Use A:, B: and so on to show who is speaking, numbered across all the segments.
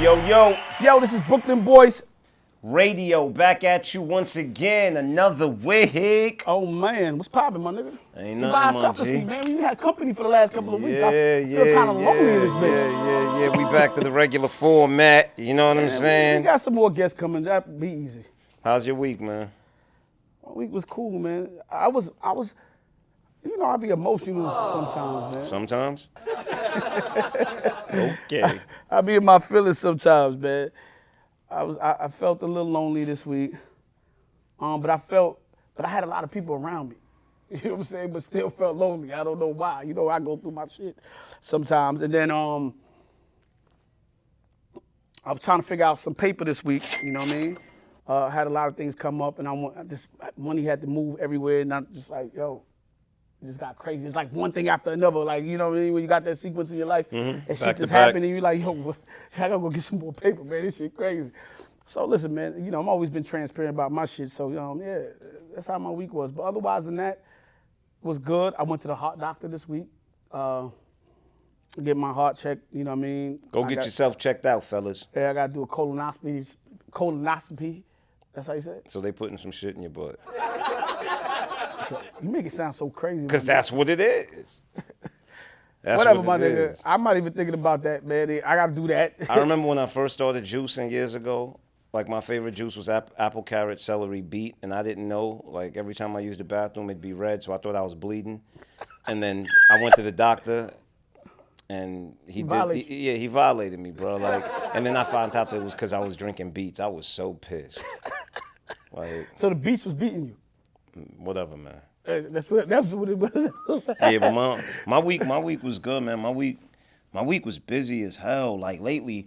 A: Yo, yo, yo.
B: This is Brooklyn Boys.
A: Radio back at you once again. Another week.
B: Oh man, what's popping, my nigga?
A: Ain't nothing,
B: by
A: my
B: this week, man. We had company for the last couple of weeks.
A: Yeah,
B: I
A: yeah,
B: feel kind of lonely in this
A: yeah,
B: bitch.
A: yeah, yeah. We back to the regular format. You know what I'm saying?
B: We got some more guests coming. That'd be easy.
A: How's your week, man?
B: My week was cool, man. I was, I was, you know, I be emotional sometimes, man.
A: Sometimes. okay.
B: I be in my feelings sometimes, man. I was, I, I felt a little lonely this week, um, but I felt, but I had a lot of people around me. You know what I'm saying? But still felt lonely. I don't know why. You know, I go through my shit sometimes, and then um, I was trying to figure out some paper this week. You know what I mean? Uh, I had a lot of things come up, and I want this money had to move everywhere, and I'm just like, yo, just got crazy. It's like one thing after another. Like, you know what I mean? When you got that sequence in your life, and shit
A: Back to
B: just happened, and you're like, yo, I gotta go get some more paper, man. This shit crazy. So listen, man, you know, I'm always been transparent about my shit. So, um, yeah, that's how my week was. But otherwise than that, it was good. I went to the heart doctor this week. Uh, get my heart checked, you know what I mean?
A: Go
B: I
A: get
B: got-
A: yourself checked out, fellas.
B: Yeah, I gotta do a colonoscopy. Colonoscopy. That's how you say it?
A: So they putting some shit in your butt.
B: You make it sound so crazy.
A: Because that's what it is. That's
B: Whatever,
A: what
B: my nigga.
A: is.
B: I'm not even thinking about that, man. I gotta do that.
A: I remember when I first started juicing years ago. Like my favorite juice was ap- apple, carrot, celery, beet, and I didn't know. Like every time I used the bathroom, it'd be red, so I thought I was bleeding. And then I went to the doctor, and he did. He- yeah, he violated me, bro. Like, and then I found out that it was because I was drinking beets. I was so pissed. Like,
B: so the beets was beating you.
A: Whatever, man.
B: Uh, That's what that's what it was.
A: Yeah, but my my week my week was good, man. My week my week was busy as hell. Like lately,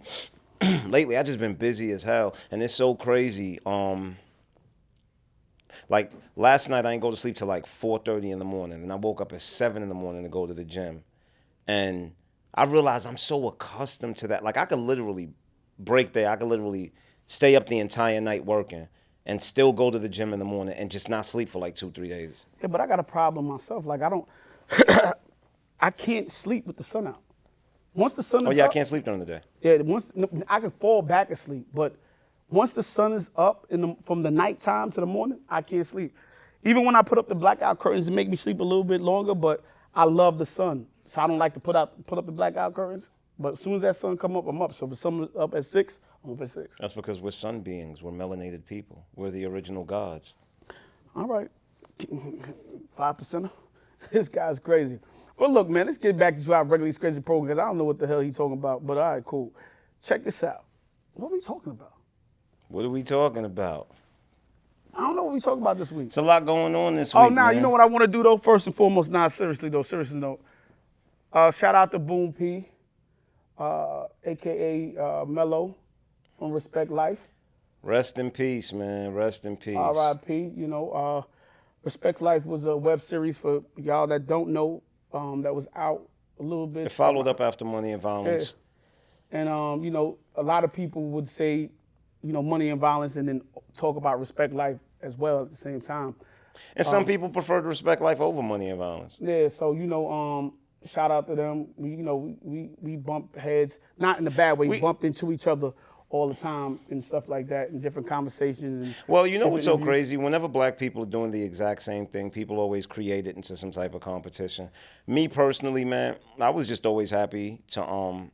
A: lately I just been busy as hell, and it's so crazy. Um, like last night I didn't go to sleep till like four thirty in the morning, and I woke up at seven in the morning to go to the gym, and I realized I'm so accustomed to that. Like I could literally break there. I could literally stay up the entire night working. And still go to the gym in the morning and just not sleep for like two, three days.
B: yeah, but I got a problem myself. Like I don't I can't sleep with the sun out. Once the sun oh, is
A: Oh yeah, I can't sleep during the day.
B: Yeah, once I can fall back asleep, but once the sun is up in the, from the nighttime to the morning, I can't sleep. Even when I put up the blackout curtains, it make me sleep a little bit longer. But I love the sun, so I don't like to put up put up the blackout curtains. But as soon as that sun come up, I'm up. So if the sun is up at six,
A: That's because we're sun beings. We're melanated people. We're the original gods.
B: All right, five percent. This guy's crazy. But look, man, let's get back to our regularly scheduled program because I don't know what the hell he's talking about. But all right, cool. Check this out. What are we talking about?
A: What are we talking about?
B: I don't know what we talking about this week.
A: It's a lot going on this
B: Oh,
A: week.
B: Oh, now you know what I want to do though. First and foremost, nah, seriously though, seriously though. Uh, shout out to Boom P, uh, aka uh, Mello from Respect Life.
A: Rest in peace, man. Rest in peace.
B: R.I.P. You know, uh, Respect Life was a web series for y'all that don't know um, that was out a little bit.
A: It followed up after Money and Violence.
B: And um, you know, a lot of people would say, you know, money and violence, and then talk about Respect Life as well at the same time.
A: And
B: Um,
A: some people prefer to respect life over Money and Violence.
B: Yeah, so you know, um, shout out to them. We, you know, we, we we bumped heads, not in a bad way. We- bumped into each other all the time and stuff like that, in different conversations. And
A: Well, you know what's so crazy? Whenever black people are doing the exact same thing, people always create it into some type of competition. Me personally, man, I was just always happy to um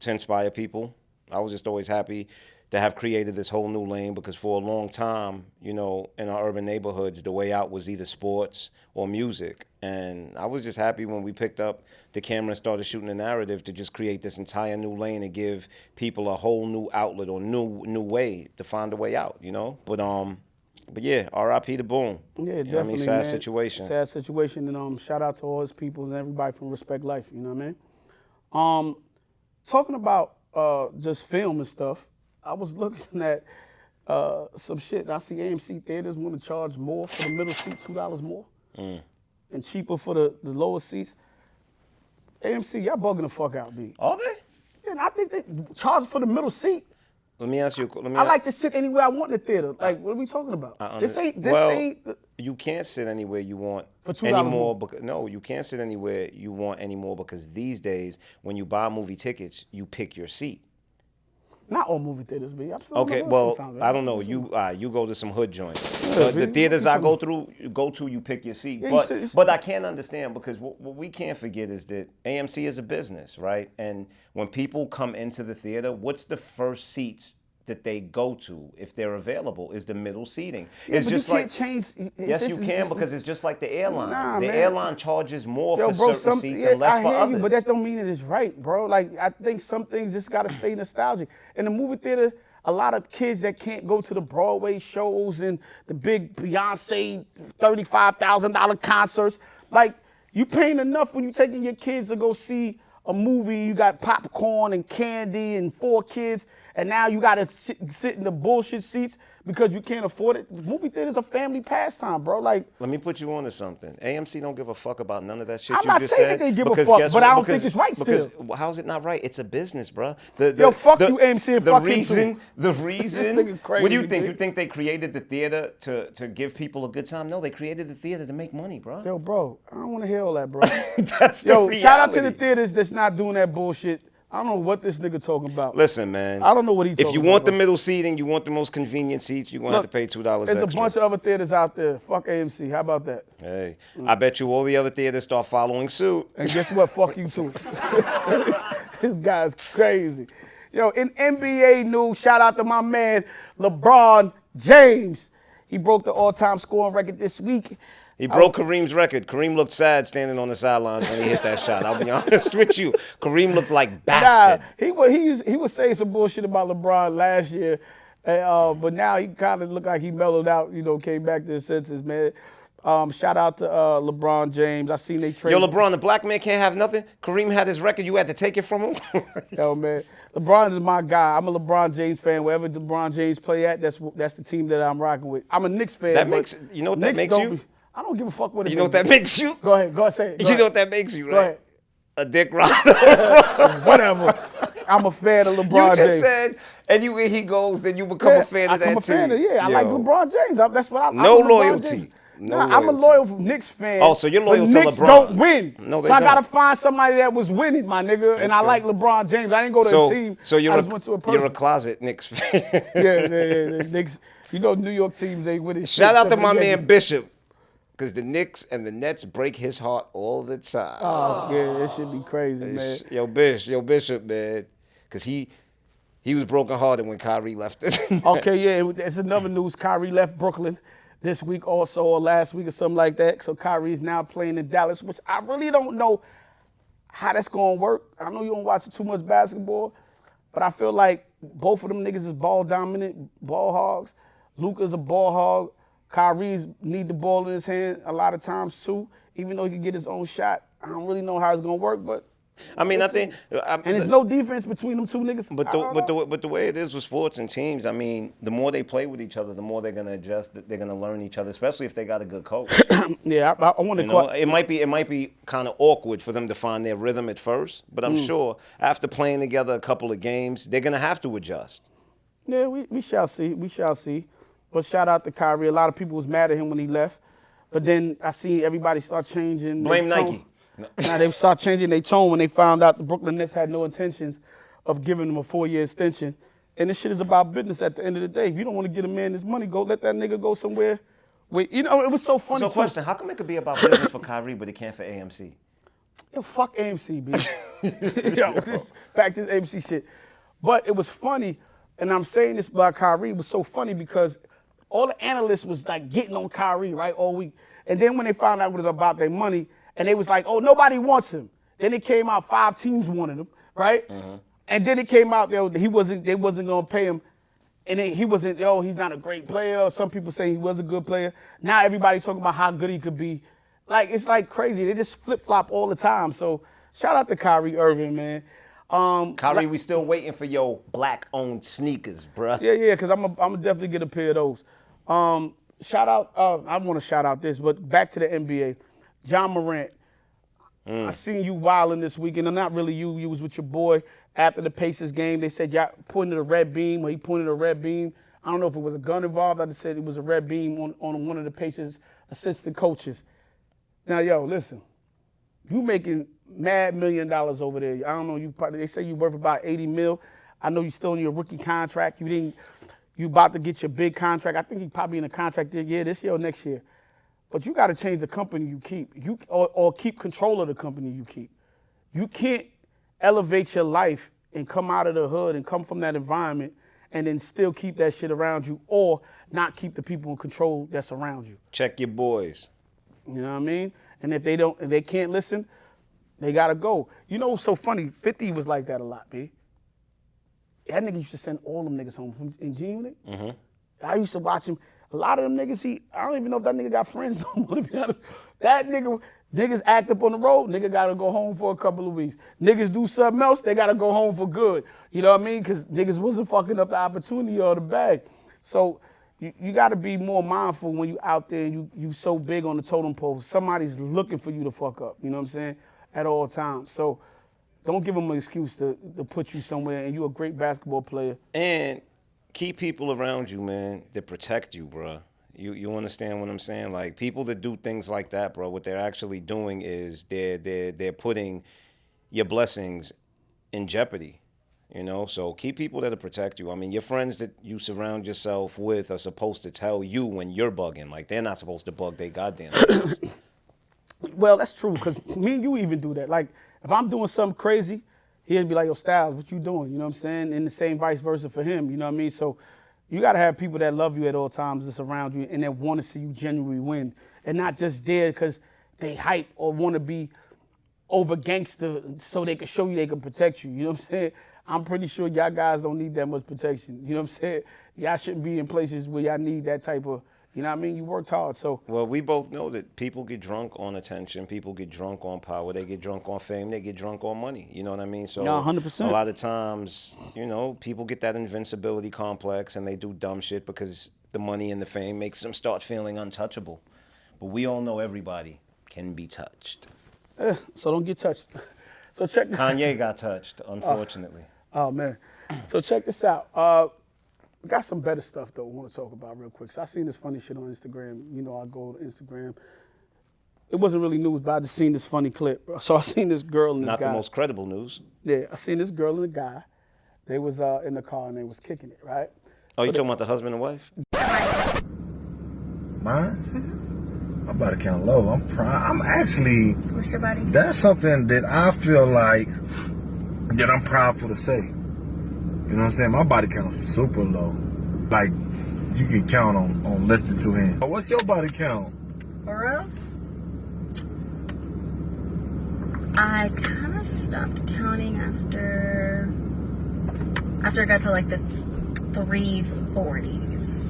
A: to inspire people. I was just always happy to have created this whole new lane because for a long time, you know, in our urban neighborhoods, the way out was either sports or music. And I was just happy when we picked up the camera and started shooting a narrative to just create this entire new lane and give people a whole new outlet or new new way to find a way out, you know? But um but yeah, R.I.P. to Boom.
B: Yeah,
A: You
B: definitely.
A: I mean, sad
B: man.
A: situation.
B: Sad situation, and um, shout out to all his people and everybody from Respect Life. You know what I mean? Um, talking about uh, just film and stuff, I was looking at uh, some shit. And I see AMC theaters want to charge more for the middle seat, two dollars more,
A: Mm.
B: and cheaper for the, the lower seats. AMC, y'all bugging the fuck out, B.
A: Are they?
B: And I think they charge for the middle seat.
A: Let me ask you. a Let me.
B: I
A: a-
B: like to sit anywhere I want in the theater. Like, what are we talking about? This ain't. This
A: well,
B: ain't. the-
A: You can't sit anywhere you want
B: For $2
A: anymore.
B: more.
A: Because, no, you can't sit anywhere you want anymore because these days, when you buy movie tickets, you pick your seat.
B: Not all movie theaters, B. I'm still
A: Okay, well, I don't know. You uh, you go to some hood joints.
B: Yeah,
A: Uh, the
B: man,
A: theaters I go through, you go to, you pick your seat.
B: Yeah, you
A: but
B: sit-
A: but I can't understand because what, what we can't forget is that AMC is a business, right? And when people come into the theater, what's the first seats that they go to if they're available? Is the middle seating? it's just
B: you
A: like
B: can't change. it's-
A: Yes,
B: it's-
A: you can because it's just like the airline.
B: Nah,
A: the
B: man.
A: airline charges more
B: Yo,
A: for
B: bro,
A: certain
B: some,
A: seats
B: yeah,
A: and less
B: I
A: for
B: hear
A: others.
B: you, but that don't mean it is right, bro. Like I think some things just gotta stay nostalgic. In the movie theater, a lot of kids that can't go to the Broadway shows and the big Beyonce thirty-five thousand dollar concerts, like you paying enough when you taking your kids to go see a movie. You got popcorn and candy and four kids, and now you gotta sit, sit in the bullshit seats because you can't afford it. Movie theater's a family pastime, bro. Like.
A: Let me put you on to something. AMC don't give a fuck about none of that shit
B: I'm
A: you
B: not
A: just
B: saying
A: said.
B: that they give a fuck, but
A: what?
B: I don't
A: because,
B: think it's right
A: because,
B: still.
A: How's it not right? It's a business, bro. The, the,
B: Yo, fuck
A: the,
B: you, AMC, and
A: the
B: him, too.
A: reason, The reason. what do you think?
B: dude.
A: You think they created the theater to, to give people a good time? No, they created the theater to make money, bro.
B: Yo, bro, I don't want to hear all that, bro.
A: That's the
B: Yo,
A: reality.
B: shout out to the theaters that's not doing that bullshit. I don't know what this nigga talking about.
A: Listen, man.
B: I don't know what he
A: If you
B: about,
A: want the middle seating, you want the most convenient seats, you're gonna have to pay two dollars extra.
B: There's
A: extra.
B: a bunch of other theaters out there. Fuck AMC. How about that?
A: hey, mm. I bet you all the other theaters start following suit.
B: And guess what? Fuck you too. this guy's crazy. Yo, in NBA news, shout out to my man LeBron James. He broke the all-time scoring record this week.
A: He broke Kareem's record. Kareem looked sad standing on the sidelines when he hit that shot. I'll be honest with you. Kareem looked like
B: Nah, he was he he was saying some bullshit about LeBron last year, and, uh, but now he kind of looked like he mellowed out. You know, came back to his senses, man. Um, shout out to uh, LeBron James. I seen they trade.
A: Yo, LeBron, the black man can't have nothing. Kareem had his record. You had to take it from him.
B: Yo, man, LeBron is my guy. I'm a LeBron James fan. Wherever LeBron James play at, that's that's the team that I'm rocking with. I'm a Knicks fan.
A: That makes- you know what that
B: Knicks
A: makes you?
B: be- I don't give a fuck what it
A: you know what that makes you?
B: Go ahead, go ahead, say it. Go
A: You know
B: ahead.
A: what that makes you, right? A dick rider.
B: Whatever. I'm a fan of LeBron James.
A: you just
B: James.
A: said anywhere he goes, then you become
B: Yeah,
A: a fan
B: I
A: of that
B: become a fan
A: team.
B: of- yeah, I like LeBron James. I- That's what I. I'm
A: No
B: a LeBron
A: loyalty. No
B: Nah, I'm a
A: loyalty.
B: loyal Knicks fan.
A: Oh, so you're loyal
B: but
A: to
B: Knicks
A: LeBron.
B: don't win.
A: No, they
B: so I gotta find somebody that was winning, my nigga. And I like LeBron James. I didn't go to
A: So,
B: a team.
A: so you're
B: I
A: a,
B: just went to a person.
A: you're a closet Knicks fan.
B: yeah, yeah, yeah, yeah. Knicks. You know, New York teams ain't winning. shit
A: Shout out to my man Bishop, because the Knicks and the Nets break his heart all the time.
B: Oh, yeah, it should be crazy, man.
A: Yo, Bish, yo, Bishop, man, because he he was brokenhearted when Kyrie left us.
B: Okay, yeah, it's another news. Kyrie left Brooklyn this week also, or last week or something like that. So Kyrie is now playing in Dallas, which I really don't know how that's gonna work. I know you don't watch too much basketball, but I feel like both of them niggas is ball dominant, ball hogs. Luka's a ball hog. Kyrie's need the ball in his hand a lot of times too, even though he can get his own shot. I don't really know how it's gonna work, but
A: I mean, I think. I,
B: and there's no defense between them two niggas.
A: But the, but the but the way it is with sports and teams, I mean, the more they play with each other, the more they're gonna adjust. They're gonna learn each other, especially if they got a good coach.
B: yeah, I, I want to
A: You know, it might be it might be kind of awkward for them to find their rhythm at first, but
B: Mm.
A: I'm sure after playing together a couple of games, they're gonna have to adjust.
B: Yeah, we, we shall see. We shall see. But shout out to Kyrie. A lot of people was mad at him when he left. But then I see everybody start changing.
A: Blame
B: tone.
A: Nike.
B: now they start changing their tone when they found out the Brooklyn Nets had no intentions of giving him a four-year extension. And this shit is about business at the end of the day. If you don't want to get a man his money, go let that nigga go somewhere. Where, you know, it was so funny.
A: So,
B: too.
A: question: How come it could be about business for Kyrie, but it can't for AMC?
B: Yo, fuck AMC, bitch. Yo, this, back to this AMC shit. But it was funny, and I'm saying this about Kyrie, it was so funny because all the analysts was like getting on Kyrie, right, all week. And then when they found out it was about their money, and they was like, oh, nobody wants him. Then it came out five teams wanted him, right? And then it came out, yo, he wasn't, they wasn't gonna pay him. And then he wasn't, oh, he's not a great player. Some people say he was a good player. Now everybody's talking about how good he could be. Like, it's like crazy. They just flip flop all the time. So shout out to Kyrie Irving, man. Um,
A: Kyrie, we still waiting for your black-owned sneakers, bruh.
B: yeah, yeah, because I'm going to definitely get a pair of those. Um, shout out, uh, I want to shout out this, but back to the NBA. Ja Morant, I seen you wilding this weekend. I'm not really you, you was with your boy after the Pacers game. They said y'all pointed a red beam, or he pointed a red beam. I don't know if it was a gun involved. I just said it was a red beam on, on one of the Pacers assistant coaches. Now, yo, listen, you making mad million dollars over there. I don't know, you probably, they say you worth about 80 mil. I know you're still in your rookie contract. You didn't. You about to get your big contract. I think you probably in a contract this year, this year or next year. But you got to change the company you keep. You or, or keep control of the company you keep. You can't elevate your life and come out of the hood and come from that environment and then still keep that shit around you or not keep the people in control that's around you.
A: Check your boys.
B: You know what I mean? And if they don't, if they can't listen, they gotta go. You know what's so funny? 50 was like that a lot, B. That nigga used to send all them niggas home from in G Unit. Mm-hmm. I used to watch him. A lot of them niggas, he I don't even know if that nigga got friends no more. To be honest, that nigga, niggas act up on the road. Nigga gotta go home for a couple of weeks. Niggas do something else, they gotta go home for good. You know what I mean? Because niggas wasn't fucking up the opportunity or the bag. So you, you got to be more mindful when you out there and you you so big on the totem pole. Somebody's looking for you to fuck up. You know what I'm saying? At all times. So don't give them an excuse to, to put you somewhere. And you're a great basketball player.
A: And keep people around you, man, that protect you, bro. You you understand what I'm saying? Like people that do things like that, bro. What they're actually doing is they're they're they're putting your blessings in jeopardy. You know, so keep people that'll protect you. I mean, your friends that you surround yourself with are supposed to tell you when you're bugging. Like they're not supposed to bug they goddamn.
B: Well, that's true because me and you even do that. Like if I'm doing something crazy, he'll be like, "Yo, Styles, what you doing?" You know what I'm saying? And the same vice versa for him. You know what I mean? So you got to have people that love you at all times, that's around you, and that want to see you genuinely win, and not just there because they hype or want to be over gangster so they can show you they can protect you. You know what I'm saying? I'm pretty sure y'all guys don't need that much protection. You know what I'm saying? Y'all shouldn't be in places where y'all need that type of. You know what I mean? You worked hard, so
A: Well, we both know that people get drunk on attention, people get drunk on power, they get drunk on fame, they get drunk on money. You know what I mean? So
B: Yeah, 100%.
A: a lot of times, you know, people get that invincibility complex and they do dumb shit because the money and the fame makes them start feeling untouchable. But we all know everybody can be touched.
B: eh, so don't get touched. So check this.
A: Kanye got touched, unfortunately.
B: Oh man. So check this out. Uh, got some better stuff though. I want to talk about real quick. So I seen this funny shit on Instagram. You know, I go to Instagram. It wasn't really news, but I just seen this funny clip. So I seen this girl and this
A: Not
B: guy.
A: the most credible news.
B: Yeah, I seen this girl and a guy. They was uh, in the car and they was kicking it, right?
A: Oh, you talking about the husband and wife?
C: Mine? My body count low. I'm proud. I'm actually.
D: What's your body?
C: That's something that I feel like that I'm proud for to say. You know what I'm saying? My body count is super low. Like you can count on on less than two hands. What's your body count?
D: For real? I kind of stopped counting after after I got to like the 340s.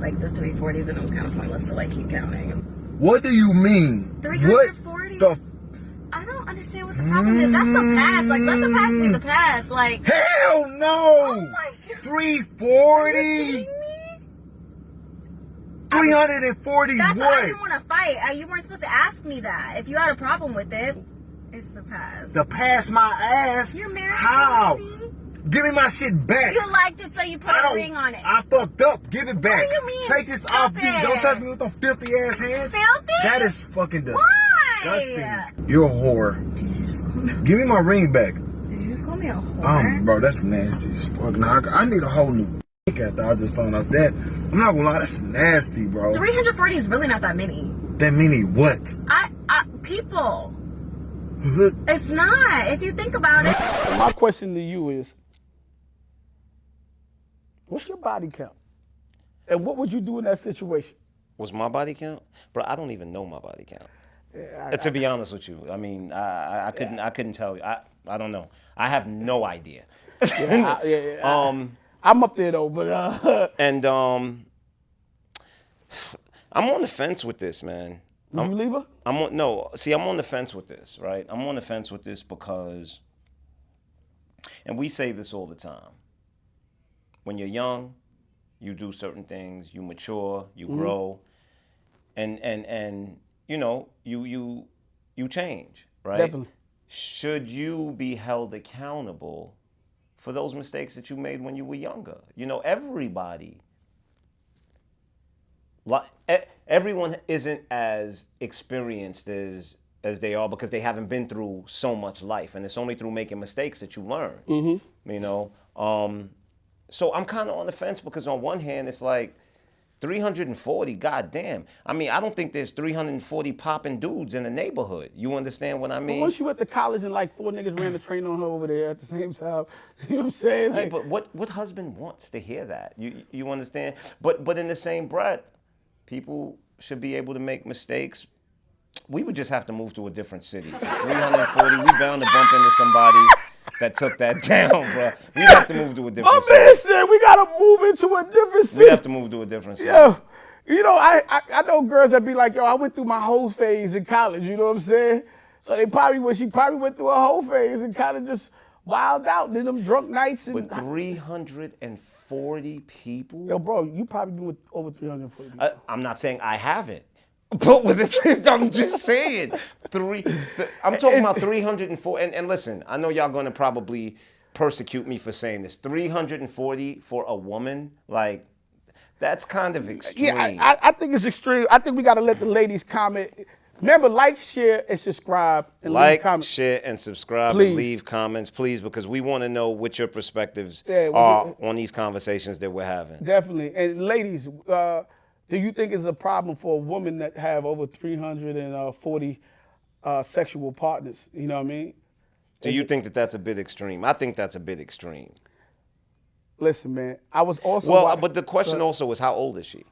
D: Like the 340s, and it was kind of pointless to like keep counting.
C: What do you mean? 340? What
D: 340?
C: the
D: I don't understand what the problem is. That's the past. Like let the past be the past. Like
C: hell no?
D: oh my god.
C: Three
D: Are you
C: forty?
D: kidding me?
C: Three hundred and forty
D: That's I
C: what?
D: didn't want to fight. You weren't supposed to ask me that. If you had a problem with it, it's the past.
C: The past, my ass?
D: You're married.
C: How? Give me my shit back.
D: You liked it, so you put
C: I
D: a ring on it.
C: I fucked up. Give it back.
D: do you mean?
C: Take this off. You don't touch me with them filthy ass hands.
D: Filthy?
C: That is fucking
D: Why?
C: Disgusting. You're a whore.
D: Did you just call me?
C: Give me my ring back.
D: Did you just call me a whore?
C: Um, bro, that's nasty as fuck. Now I, I need a whole new dick after I just found out that. I'm not gonna lie, that's nasty, bro.
D: 340 is really not that many.
C: That many what?
D: I, I people. It's not. If you think about it.
B: My question to you is, what's your body count? And what would you do in that situation?
A: Was my body count? Bro, I don't even know my body count.
B: Yeah,
A: Uh, to be honest with you, I mean, I, I, I couldn't, I couldn't tell you. I, I don't know. I have no idea.
B: I, yeah, yeah, I-
A: um,
B: I'm up there though, but uh,
A: and um, I'm on the fence with this, man.
B: would you leave her?
A: I'm on, no. See, I'm on the fence with this, right? I'm on the fence with this because, and we say this all the time. When you're young, you do certain things. You mature. You grow, and and and you know you you you change, right?
B: Definitely.
A: Should you be held accountable for those mistakes that you made when you were younger? You know, everybody everyone isn't as experienced as as they are because they haven't been through so much life, and it's only through making mistakes that you learn. Mm-hmm. You know, um, so I'm kind of on the fence because on one hand, it's like 340. Goddamn. I mean, I don't think there's 340 popping dudes in the neighborhood. You understand what I mean?
B: Once you went to college and like four niggas ran the train on her over there at the same time, you know what I'm saying?
A: Yeah, but what what husband wants to hear that? You you understand? But but in the same breath, people should be able to make mistakes. We would just have to move to a different city. 'Cause 340, we bound to bump into somebody that took that down, bro. We have to move to a
B: my
A: different
B: man
A: city.
B: said we gotta move into a different city.
A: We have to move to a different city.
B: Yo, you know, I, I I know girls that be like, yo, I went through my whole phase in college. You know what I'm saying? So they probably went. She probably went through a whole phase and kind of just wild out. Did them drunk nights and.
A: With 340 people.
B: Yo, bro, you probably been with over 340 uh, people.
A: I, I'm not saying I haven't. But with it, I'm just saying three. th- I'm talking about 304. And, and listen, I know y'all gonna probably persecute me for saying this. 340 for a woman, like that's kind of extreme.
B: yeah, I, I, I think it's extreme. I think we gotta let the ladies comment. Remember, like, share, and subscribe, and leave
A: like,
B: comments.
A: share, and subscribe,
B: Please.
A: and leave comments, please, because we want to know what your perspectives
B: Yeah, we
A: are on these conversations that we're having.
B: Definitely. And ladies, uh, do you think it's a problem for a woman that have over 340 uh, sexual partners? You know what I mean?
A: Do you think that that's a bit extreme? I think that's a bit extreme.
B: Listen, man. I was also.
A: Well,
B: wa-
A: but the question also is, how old is she?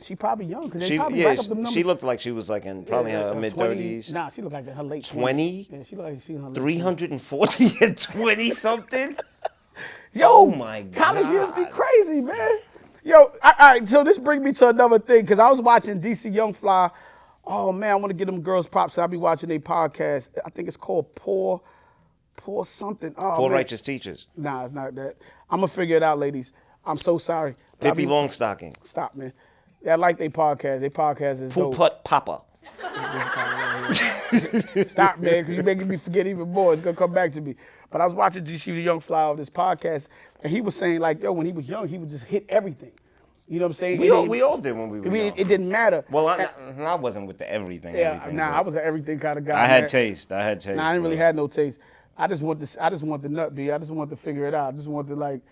B: she probably young because they
A: She,
B: probably
A: yeah,
B: rack up them numbers.
A: she looked like she was like in probably
B: Yeah,
A: her
B: uh,
A: mid
B: 20
A: thirties.
B: Nah, she looked like in her late
A: 20?
B: 20s. Yeah, she looked like she in her late
A: 340 and 20 something?
B: Yo,
A: Oh my
B: college years be crazy, man. Yo, all right, so this brings me to another thing because I was watching DC Young Fly. Oh man, I want to give them girls props. I'll be watching their podcast. I think it's called Poor, Poor something. Oh,
A: Poor
B: man.
A: righteous teachers.
B: Nah, it's not that. I'm gonna figure it out, ladies. I'm so sorry. I
A: Pippi
B: be-
A: Longstocking.
B: Stop, man. Yeah, I like their podcast. Their podcast is
A: Poo
B: dope.
A: Putt Papa.
B: Stop, man, because you're making me forget even more. It's gonna come back to me. But I was watching DC the Young Fly on this podcast, and he was saying like, yo, when he was young, he would just hit everything. You know what I'm saying?
A: We all, we all did when we
B: I
A: were
B: mean,
A: young.
B: it didn't matter.
A: well, I, I wasn't with the everything.
B: yeah,
A: everything,
B: nah, I was an everything kind of guy.
A: I had
B: man.
A: taste. I had taste.
B: Nah, I didn't really
A: bro.
B: have no taste. I just want this. I just want the nut B. I just want to figure it out. I just want to like,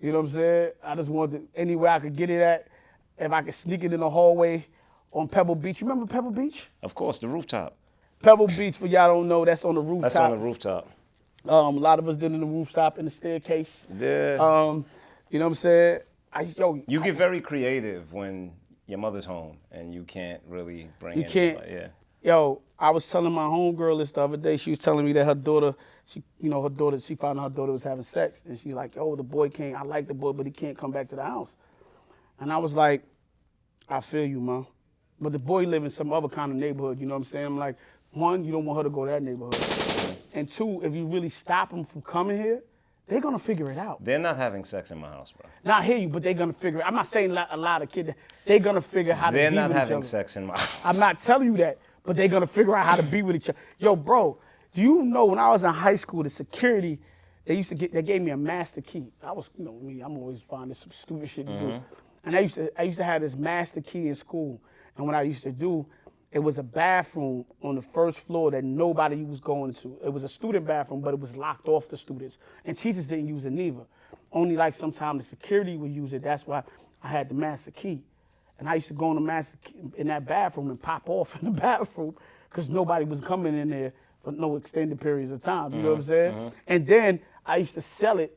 B: you know what I'm saying? I just want to anywhere I could get it at. If I could sneak it in the hallway on Pebble Beach. You remember Pebble Beach?
A: Of course, the rooftop.
B: Pebble Beach, for y'all don't know, that's on the rooftop.
A: That's on the rooftop.
B: Um, a lot of us did in the rooftop in the staircase.
A: Yeah.
B: Um, you know what I'm saying? I yo,
A: you get very creative when your mother's home and you can't really bring
B: You can't-.
A: Yeah.
B: yo, I was telling my homegirl this the other day. She was telling me that her daughter, she, you know, her daughter, she found out her daughter was having sex, and she's like, "Yo, the boy can't. I like the boy, but he can't come back to the house." And I was like, "I feel you, mom." But the boy live in some other kind of neighborhood. You know what I'm saying? I'm like, one, you don't want her to go to that neighborhood, and two, if you really stop them from coming here, they're gonna figure it out.
A: They're not having sex in my house, bro.
B: Not hear you, but they're gonna figure. it I'm not saying a lot of kids. They're gonna figure how
A: They're
B: to be
A: not
B: with each
A: having sex in my house.
B: I'm not telling you that, but they're gonna figure out how to be with each other. Yo, bro, do you know when I was in high school, the security, they used to get, they gave me a master key. I was, you know me, I'm always finding some stupid shit to do. Mm-hmm. And I used to, I used to have this master key in school. And what I used to do, it was a bathroom on the first floor that nobody was going to. It was a student bathroom, but it was locked off the students. And teachers didn't use it neither. Only like sometimes the security would use it. That's why I had the master key. And I used to go in the master in that bathroom and pop off in the bathroom because nobody was coming in there for no extended periods of time. You know what I'm mm-hmm, saying? Mm-hmm. And then I used to sell it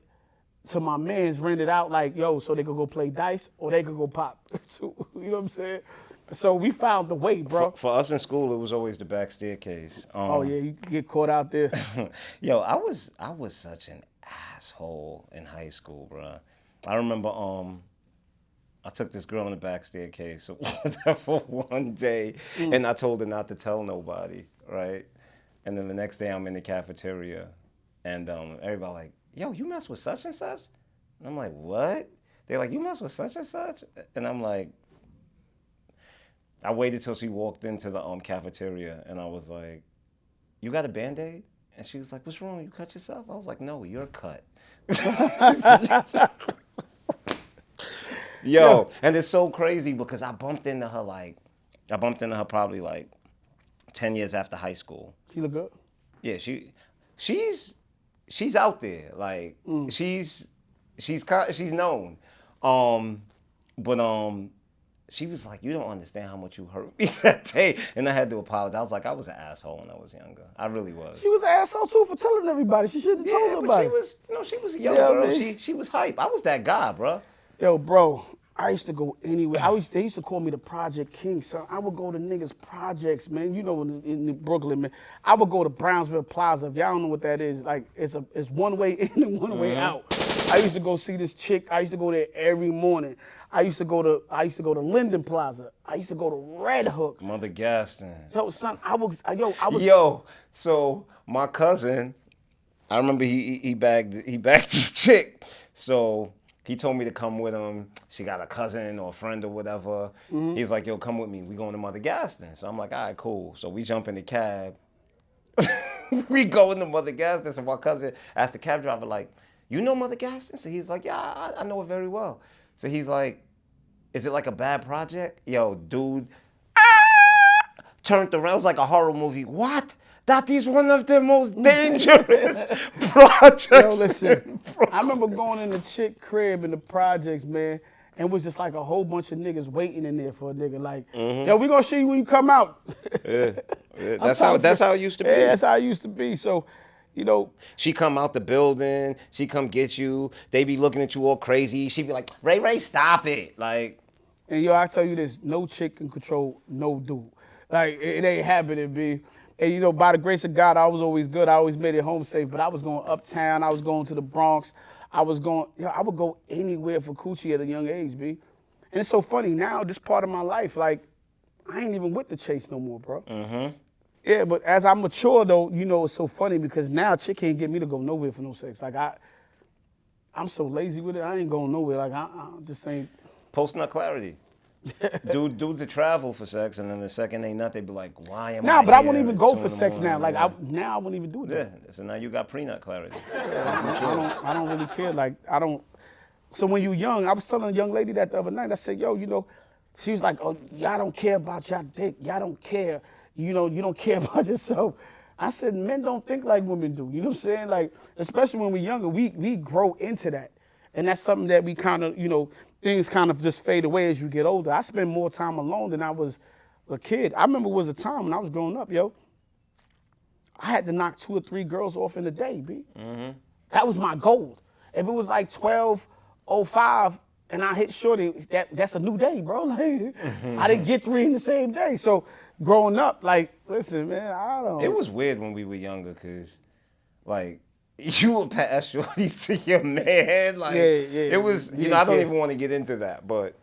B: to my mans, rent it out like, yo, so they could go play dice or they could go pop. You know what I'm saying? So we found the way, bro.
A: For, for us in school, it was always the back staircase. Um,
B: oh yeah, you get caught out there.
A: Yo, I was I was such an asshole in high school, bro. I remember um I took this girl in the back staircase for one day and I told her not to tell nobody, right? And then the next day I'm in the cafeteria and um everybody like, "Yo, you mess with such and such?" And I'm like, "What?" They're like, "You mess with such and such?" And I'm like I waited till she walked into the um cafeteria and I was like, you got a band-aid and she was like what's wrong you cut yourself i was like no you're cut yo and it's so crazy because i bumped into her like i bumped into her probably like ten years after high school.
B: She look good.
A: Yeah, she she's she's out there. Like she's she's ki- she's known. Um but um she was like, You don't understand how much you hurt me that day. And I had to apologize. I was like, I was an asshole when I was younger. I really was.
B: She was an asshole too for telling everybody. She should have told
A: yeah, but
B: everybody.
A: she was you know, she was a young
B: Yeah,
A: girl.
B: man.
A: She she was hype. I was that guy, bro.
B: Yo, bro, I used to go anywhere. I used, they used to call me the Project King, son. I would go to niggas' projects, man. You know, in, in Brooklyn, man. I would go to Brownsville Plaza. If y'all don't know what that is, like it's a it's one way in and one way mm-hmm. out. I used to go see this chick. I used to go there every morning. I used to go to I used to go to Linden Plaza. I used to go to Red Hook.
A: Mother Gaston.
B: Yo, son, I was yo, I was
A: Yo, so my cousin, I remember he he- he bagged he bagged this chick. So he told me to come with him. She got a cousin or a friend or whatever. Mm-hmm. He's like, yo, come with me. We going to Mother Gaston. So I'm like, all right, cool. So we jump in the cab. we go into Mother Gaston. So my cousin asked the cab driver, like, you know Mother Gaston? So he's like, yeah, I, I know it very well. So he's like, is it like a bad project? Yo, dude, turned around. It was like a horror movie. What? That is one of the most dangerous projects.
B: Yo, listen. I remember going in the chick crib in the projects, man, and it was just like a whole bunch of niggas waiting in there for a nigga. Like, mm-hmm. yo, we gonna see you when you come out.
A: Yeah, yeah, that's how that's how it used to be.
B: Yeah, that's how it used to be. So, you know,
A: She come out the building. She come get you. They be looking at you all crazy. She be like, Ray Ray, stop it. Like,
B: and yo, I tell you this, no chick can control no dude. Like, it, it ain't happening, be. And you know, by the grace of God, I was always good. I always made it home safe. But I was going uptown. I was going to the Bronx. I was going, you know, I would go anywhere for coochie at a young age, B. And it's so funny now, this part of my life, like, I ain't even with the chase no more, bro. Mm-hmm. Yeah, but as I mature though, you know, it's so funny because now chick can't get me to go nowhere for no sex. Like I, I'm so lazy with it. I ain't going nowhere. Like I, I just ain't.
A: post nut clarity. Dude, dudes that travel for sex, and then the second they nut, they be like, "Why am I?"
B: Nah, but I wouldn't even go for sex now. Like I now I won't even do that. yeah.
A: So now you got pre-nut clarity.
B: I don't I don't really care. Like I don't. So when you young, I was telling a young lady that the other night. I said, "Yo, you know," she was like, "Oh, y'all don't care about y'all dick. Y'all don't care. You know, you don't care about yourself." I said, "Men don't think like women do." You know what I'm saying? Like, especially when we're younger, we we grow into that, and that's something that we kind of, you know, things kind of just fade away as you get older. I spend more time alone than I was a kid. I remember it was a time when I was growing up, yo. I had to knock two or three girls off in a day, b. Mm-hmm. That was my goal. If it was like 12:05 and I hit shorty, that that's a new day, bro. Like I didn't mm-hmm. get three in the same day. So growing up, like, listen, man, I don't.
A: It was weird when we were younger, cause like you would pass shorties to your man. Like
B: Yeah, yeah,
A: it was.
B: you
A: You know, I don't
B: care.
A: even want to get into that, but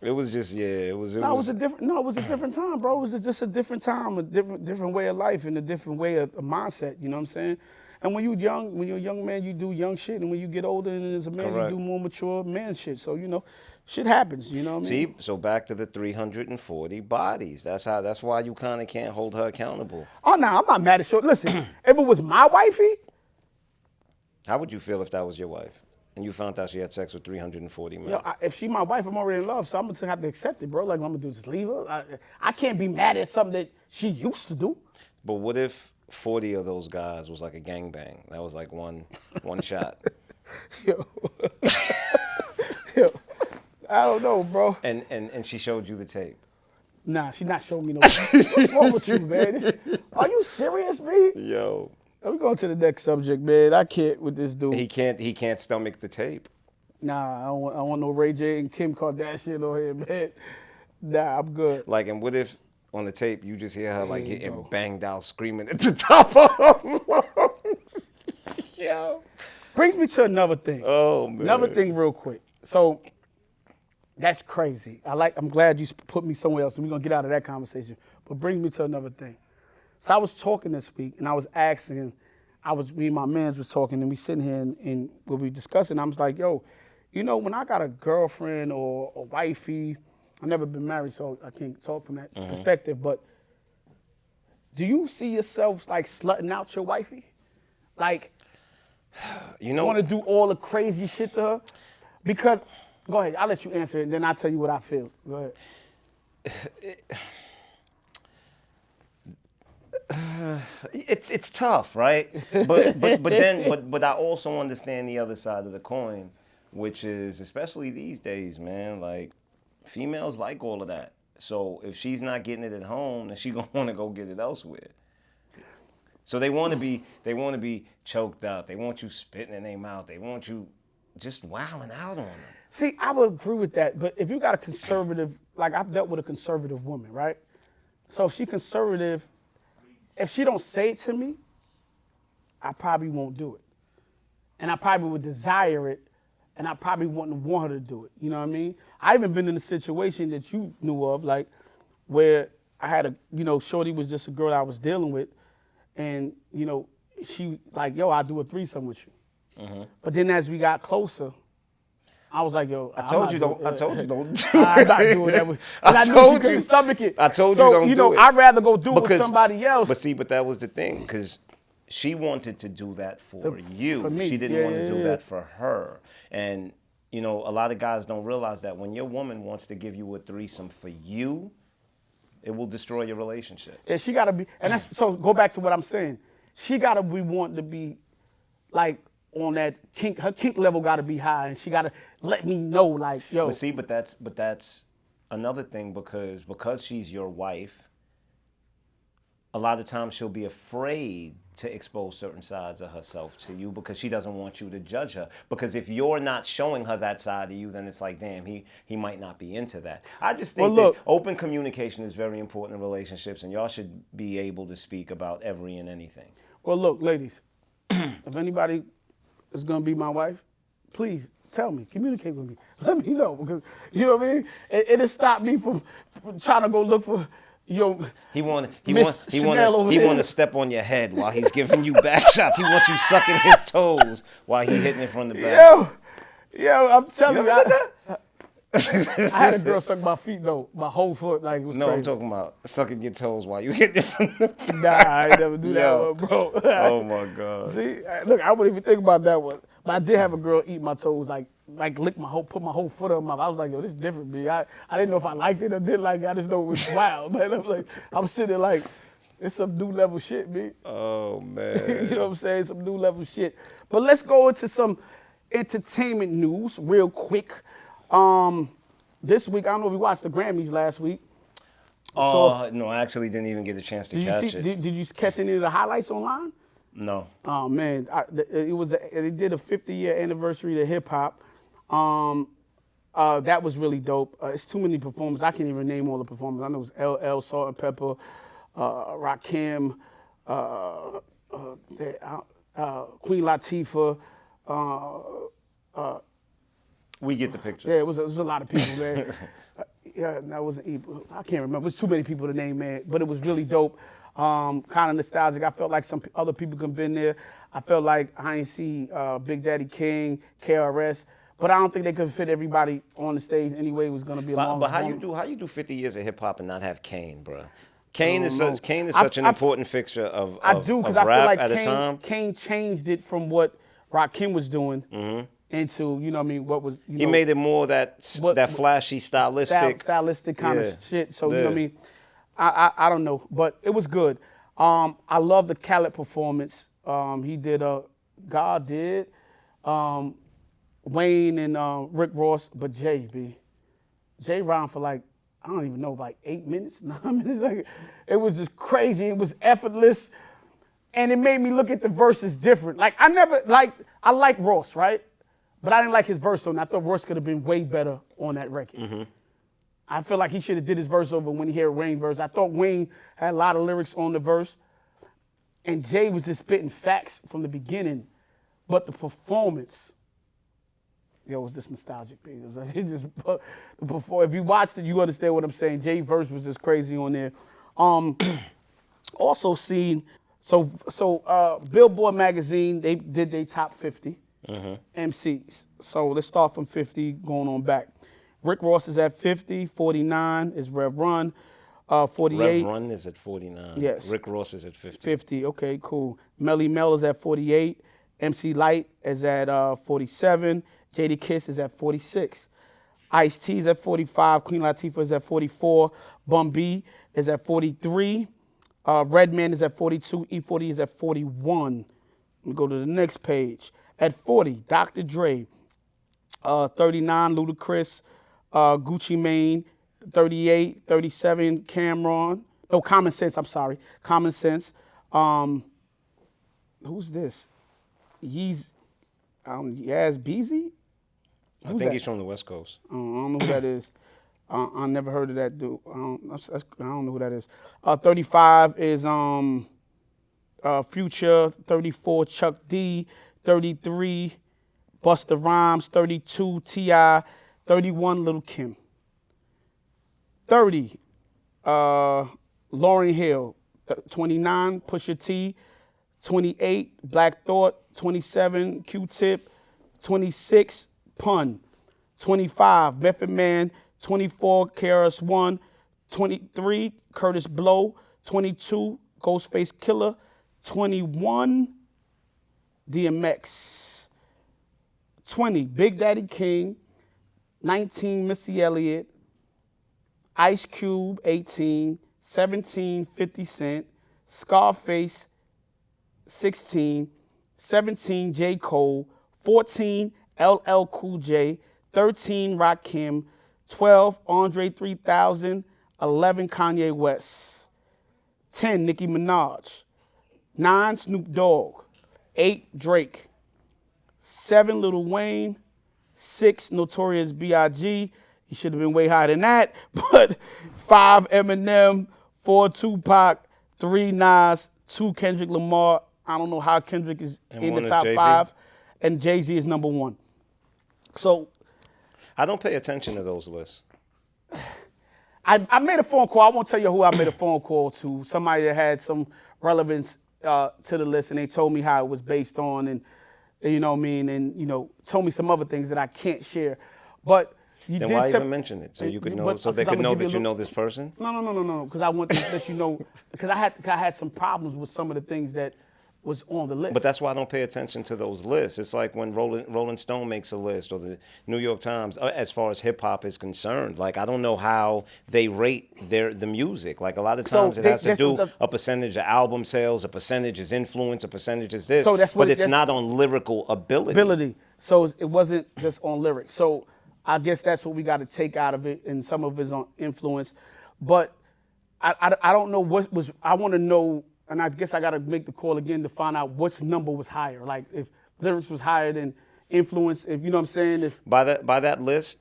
A: it was just yeah. It was. It
B: No, it
A: was.
B: was a different. No, it was a different time, bro. It was just a different time, a different different way of life, and a different way of, of mindset. You know what I'm saying? And when you're young, when you're a young man, you do young shit, and when you get older and as a man,
A: Correct.
B: you do more mature man shit. So you know, shit happens. You know what I mean?
A: See, so back to the 340 bodies. That's how. That's why you kind of can't hold her accountable.
B: Oh no, I'm not mad at short. Listen, if it was my wifey,
A: How would you feel if that was your wife and you found out she had sex with 340 men?
B: Yo, I, if she my wife, I'm already in love, so I'm gonna have to accept it, bro. Like, what I'm gonna do is just leave her. I, I can't be mad at something that she used to do.
A: But what if 40 of those guys was like a gangbang? That was like one one shot.
B: Yo, yo, I don't know, bro.
A: And, and and she showed you the tape.
B: Nah, she not showing me no. What's wrong with you, man? Are you serious, man?
A: Yo.
B: Let me go to the next subject, man. I can't with this dude.
A: He can't he can't stomach the tape.
B: nah, I don't, want, I don't want no Ray J and Kim Kardashian on here, man. Nah, I'm good.
A: Like, and what if on the tape you just hear her like getting banged out, screaming at the top of her lungs? Yo.
B: Brings me to another thing.
A: Oh man.
B: Another thing, real quick. So that's crazy. I like. I'm glad you put me somewhere else, and we're gonna get out of that conversation. But brings me to another thing. So I was talking this week, and I was asking. I was me and my man's was talking, and we sitting here, and, and we we discussing. I was like, "Yo, you know, when I got a girlfriend or a wifey, I've never been married, so I can't talk from that mm-hmm. perspective. But do you see yourself like slutting out your wifey? Like,
A: you know You
B: want to do all the crazy shit to her? Because, go ahead, I'll let you answer it, and then I'll tell you what I feel. Go ahead.
A: it's it's tough, right? But but but then but but I also understand the other side of the coin, which is especially these days, man. Like females like all of that. So if she's not getting it at home, then she gonna want to go get it elsewhere. So they want to be they want to be choked out. They want you spitting in their mouth. They want you just wilding out on them.
B: See, I would agree with that, but if you got a conservative, like I've dealt with a conservative woman, right? So if she conservative, if she don't say it to me, I probably won't do it, and I probably would desire it, and I probably wouldn't want her to do it. You know what I mean? I even been in a situation that you knew of, like where I had a, you know, Shorty was just a girl I was dealing with, and you know, she like, yo, I'll do a threesome with you. Mm-hmm. But then as we got closer, I was like, yo,
A: I told you don't. I told you don't.
B: I'm not doing that. With,
A: I
B: I,
A: told
B: couldn't
A: you.
B: stomach it.
A: I told you don't
B: you know,
A: do it.
B: I'd rather go do it with somebody else.
A: But see, but that was the thing, because she wanted to do that for you.
B: for.
A: She didn't
B: Yeah,
A: want to
B: yeah,
A: do
B: yeah.
A: that for her. And you know, a lot of guys don't realize that when your woman wants to give you a threesome for you, it will destroy your relationship.
B: Yeah, she gotta be, and that's so. Go back to what I'm saying. She gotta be wanting to be, like on that kink. Her kink level gotta be high, and she gotta let me know, like, yo,
A: But see, but that's but that's another thing because because she's your wife. A lot of times she'll be afraid to expose certain sides of herself to you because she doesn't want you to judge her. Because if you're not showing her that side of you, then it's like, damn, he he might not be into that. I just think
B: Well,
A: that open communication is very important in relationships, and y'all should be able to speak about every and anything.
B: Well, look, ladies, if anybody is gonna be my wife, please tell me, communicate with me, let me know because you know what I mean. It, it'll stop me from trying to go look for you know.
A: He want he
B: Miss
A: want he want he want to step on your head while he's giving you back shots. He wants you sucking his toes while he hitting it from the back.
B: Yo, yo, I'm telling you,
A: did
B: I, I had a girl suck my feet though, my whole foot, like it was
A: No,
B: crazy.
A: I'm talking about sucking your toes while you hit it from the back.
B: Nah, I ain't never do that one, bro.
A: Oh my god.
B: See, look, I wouldn't even think about that one. But I did have a girl eat my toes, like, like lick my whole, put my whole foot on my. I was like, yo, this is different, B. I, I didn't know if I liked it or didn't like it. I just know it was wild, man. I'm like, I'm sitting there like, it's some new level shit, B.
A: Oh man.
B: you know what I'm saying? Some new level shit. But let's go into some entertainment news real quick. Um, this week, I don't know if you watched the Grammys last week.
A: Oh no, I actually didn't even get a chance to
B: Did you
A: catch
B: see?
A: it.
B: Did, did you catch any of the highlights online?
A: no.
B: Oh man, I, it was a, they did a 50 year anniversary to hip hop. Um, uh, that was really dope. Uh, it's too many performers. I can't even name all the performers. I know it was LL, Salt-N-Pepa, uh, Rakim, uh, uh, uh, uh, Queen Latifah. Uh,
A: We get the picture.
B: yeah, it was, it was a lot of people, man. Uh, yeah, that wasn't. I can't remember. It was too many people to name, man. But it was really dope. Um, kind of nostalgic. I felt like some other people could have been there. I felt like I ain't see uh, Big Daddy Kane, KRS, but I don't think they could fit everybody on the stage anyway. It was gonna be a
A: But,
B: long.
A: but how you
B: performance.
A: do how you do 50 years of hip hop and not have Kane, bro? Kane is such Kane is
B: I-
A: such an
B: I-
A: important fixture of,
B: I
A: of,
B: do
A: of
B: because I
A: rap
B: feel like
A: at
B: Kane,
A: time.
B: Kane changed it from what Rakim was doing into you know what I mean what was you
A: He
B: know,
A: made it more that
B: What-
A: that flashy stylistic.
B: stylistic kind
A: Yeah.
B: of shit. So you know what I
A: Yeah.
B: mean. I, I I don't know, but it was good. Um, I love the Khaled performance. Um, he did a God did. Um, Wayne and uh, Rick Ross, but Jay B. Jay round for like I don't even know like eight minutes, nine minutes. Like it was just crazy. It was effortless, and it made me look at the verses different. Like I never like I like Ross, right? But I didn't like his verse on. I thought Ross could have been way better on that record. I feel like he should have did his verse over when he heard Wayne verse. I thought Wayne had a lot of lyrics on the verse, and Jay was just spitting facts from the beginning, but the performance, yo, it was just nostalgic. Baby. It was like, it just before if you watched it, you understand what I'm saying. Jay verse was just crazy on there. Um, also seen so so uh, Billboard magazine they did their top 50 MCs. So let's start from 50 going on back. Rick Ross is at 50, 49 is Rev Run, uh, 48.
A: Rev Run is at 49.
B: Yes.
A: Rick Ross is at 50.
B: 50. Okay, cool. Melle Mel is at 48. MC Lyte is at uh, 47. Jadakiss is at 46. Ice T is at 45. Queen Latifah is at 44. Bun B is at 43. Uh, Redman is at 42. E40 is at 41. Let me go to the next page. At 40, Dr. Dre. Uh, 39, Ludacris. Uh, Gucci Mane. 38, 37, Cam'ron. No, Common Sense. I'm sorry. Common Sense. Um, who's this? He's, um, Yaz Beezy?
A: I
B: Who's
A: think
B: that?
A: he's from the West Coast.
B: I don't know who that is. Uh, I never heard of that dude. I don't, that's, that's, I don't know who that is. Uh, 35 is um, uh, Future. 34, Chuck D. 33, Busta Rhymes. 32, T.I. 31, Little Kim. 30, uh, Lauryn Hill. Th- 29, Pusha T. 28, Black Thought. 27, Q-Tip. 26, Pun. 25, Method Man. 24, KRS One. 23, Kurtis Blow. 22, Ghostface Killah. 21, DMX. 20, Big Daddy Kane. 19, Missy Elliott. Ice Cube, 18. 17, 50 Cent. Scarface, 16. 17, J. Cole. 14, LL Cool J. 13, Rakim. 12, Andre 3000. 11, Kanye West. 10, Nicki Minaj. 9, Snoop Dogg. 8, Drake. 7, Lil Wayne. 6, Notorious B.I.G. He should have been way higher than that. But 5, Eminem. 4, Tupac. 3, Nas. 2, Kendrick Lamar. I don't know how Kendrick is
A: And
B: in the top
A: Jay-Z?
B: 5. And Jay Z is number one. So
A: I don't pay attention to those lists.
B: I, I made a phone call. I won't tell you who I made a phone call to. Somebody that had some relevance uh, to the list, and they told me how it was based on, and you know what I mean, and you know, told me some other things that I can't share. But you
A: Then
B: did
A: why
B: say-
A: even mention it? So you could know,
B: But-
A: so they could know that you know this person.
B: No, no, no, no, no. Because I want to let you know. Because I had I had some problems with some of the things that was on the list.
A: But that's why I don't pay attention to those lists. It's like when Rolling, Rolling Stone makes a list or the New York Times, uh, as far as hip hop is concerned. Like I don't know how they rate their the music. Like a lot of
B: So
A: times it
B: they-
A: has to do
B: the-
A: a percentage of album sales, a percentage is influence, a percentage is this.
B: So that's what
A: but
B: it-
A: it's
B: that's-
A: not on lyrical ability.
B: ability. So it wasn't just on lyrics. So I guess that's what we got to take out of it, and some of it's on influence. But I, I, I don't know what was. I want to know, and I guess I got to make the call again to find out which number was higher. Like if lyrics was higher than influence. If you know what I'm saying. If
A: By that by that list,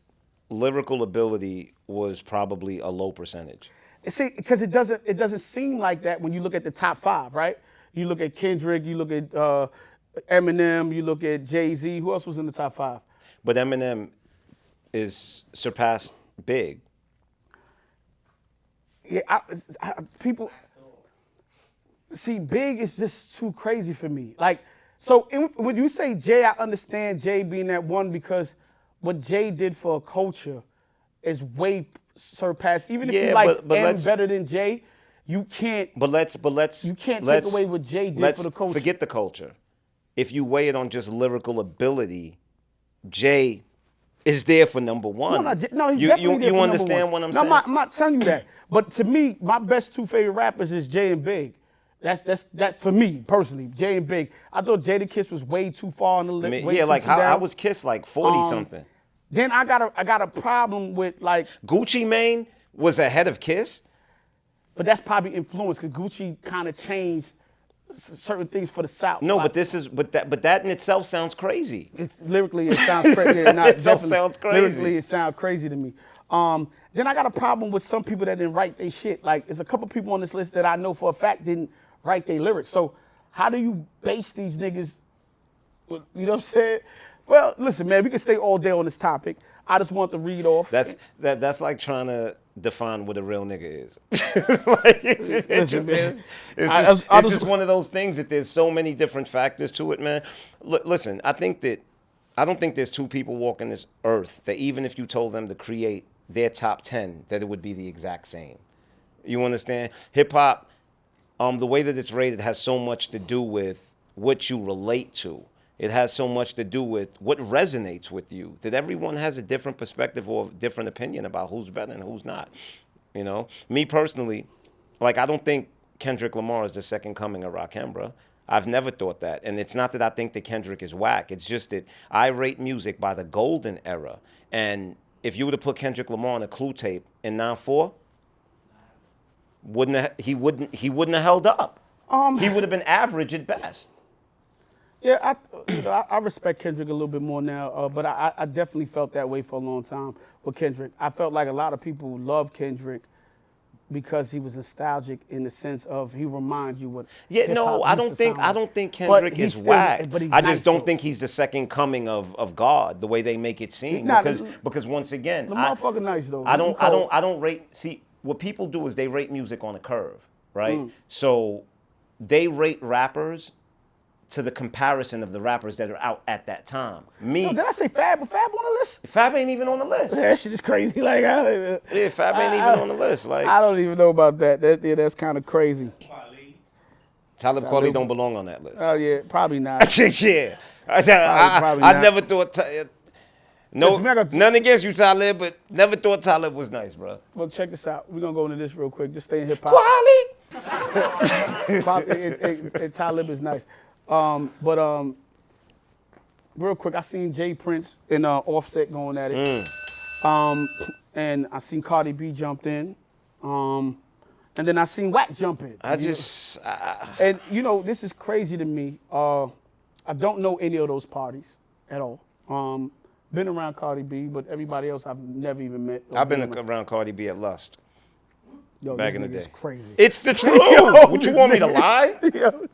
A: lyrical ability was probably a low percentage.
B: see, because it doesn't it doesn't seem like that when you look at the top five, right? You look at Kendrick, you look at uh, Eminem, you look at Jay Z. Who else was in the top five?
A: But Eminem is surpassed big.
B: Yeah, I, I, people. See, big is just too crazy for me. Like, so in, when you say Jay, I understand Jay being that one because what Jay did for a culture is way surpassed. Even if
A: Yeah,
B: you like
A: but- but
B: M better than Jay, you can't.
A: But let's but let's
B: You can't take
A: let's-
B: away what Jay did for the culture.
A: Forget the culture. If you weigh it on just lyrical ability, Jay is there for number one.
B: No, no, no, he's
A: you you, you understand what I'm
B: no,
A: saying?
B: I'm not, I'm not telling you that. But to me, my best two favorite rappers is Jay and Big. That's that's that for me personally. Jay and Big. I thought Jadakiss was way too far on the
A: I
B: list.
A: mean,
B: way
A: yeah,
B: too
A: like how I was kissed like forty
B: Um,
A: something.
B: Then I got a I got a problem with like,
A: Gucci Mane was ahead of Kiss.
B: but that's probably influence because Gucci kind of changed s- certain things for the South.
A: No,
B: Like,
A: but this is but that but that in itself sounds crazy.
B: It's, lyrically, it sounds crazy.
A: Itself sounds crazy.
B: Lyrically, it sounds crazy to me. Um, then I got a problem with some people that didn't write their shit. Like, there's a couple people on this list that I know for a fact didn't write their lyrics. So, how do you base these niggas? You know what I'm saying? Well, listen, man, we can stay all day on this topic. I just want to read off.
A: That's that that's like trying to define what a real nigga is. like, it, it
B: Listen,
A: just is. It's
B: I-
A: just,
B: I- I
A: it's
B: just-
A: just one of those things that there's so many different factors to it, man. L- listen, I think that I don't think there's two people walking this earth that even if you told them to create their top ten, that it would be the exact same. You understand? Hip hop, um, the way that it's rated has so much to do with what you relate to. It has so much to do with what resonates with you. That everyone has a different perspective or different opinion about who's better and who's not. You know, me personally, like I don't think Kendrick Lamar is the second coming of Rakim, bro. I've never thought that. And it's not that I think that Kendrick is whack. It's just that I rate music by the golden era. And if you were to put Kendrick Lamar on a clue tape in 9-4, wouldn't have, he wouldn't he wouldn't have held up.
B: Um,
A: he would have been average at best.
B: Yeah, I, you know, I, I respect Kendrick a little bit more now, uh, but I, I definitely felt that way for a long time with Kendrick. I felt like a lot of people love Kendrick because he was nostalgic in the sense of he reminds you what.
A: Yeah, no, I don't think I don't think
B: But
A: Kendrick
B: he's
A: is
B: still-
A: whack.
B: but he's
A: I just
B: nice,
A: don't
B: though.
A: think he's the second coming of, of God the way they make it seem. Because because once again,
B: The
A: I,
B: motherfucker nice though.
A: I don't I don't I don't rate see what people do is they rate music on a curve, right?
B: Mm.
A: So they rate rappers to the comparison of the rappers that are out at that time. Me,
B: Yo, did I say Fab? Fab on the list?
A: Fab ain't even on the list.
B: That shit is crazy. Like, I,
A: Yeah, Fab ain't
B: I-
A: even on the list. Like
B: I don't even know about that. That yeah, that's kind of crazy.
A: Talib Kweli don't belong on that list.
B: Oh yeah, probably not.
A: yeah. I, I,
B: probably
A: I
B: not.
A: never thought. Ta- no,
B: man,
A: none against you, Talib, but never thought Talib was nice, bro.
B: well, check this out. We're gonna go into this real quick. Just stay in hip hop.
A: Kweli.
B: Pop- it, it, it, Talib is nice. Um, but um, real quick, I seen J. Prince and uh, Offset going at it. Um, and I seen Cardi B jumped in. Um, and then I seen Wack jumping.
A: I just, I,
B: And you know, this is crazy to me. Uh, I don't know any of those parties at all. Um, been around Cardi B, but everybody else I've never even met.
A: I've been
B: around.
A: around Cardi B at Lust
B: Yo,
A: back
B: this
A: in the day.
B: Crazy.
A: It's the truth. Would you want me to lie?
B: Yo,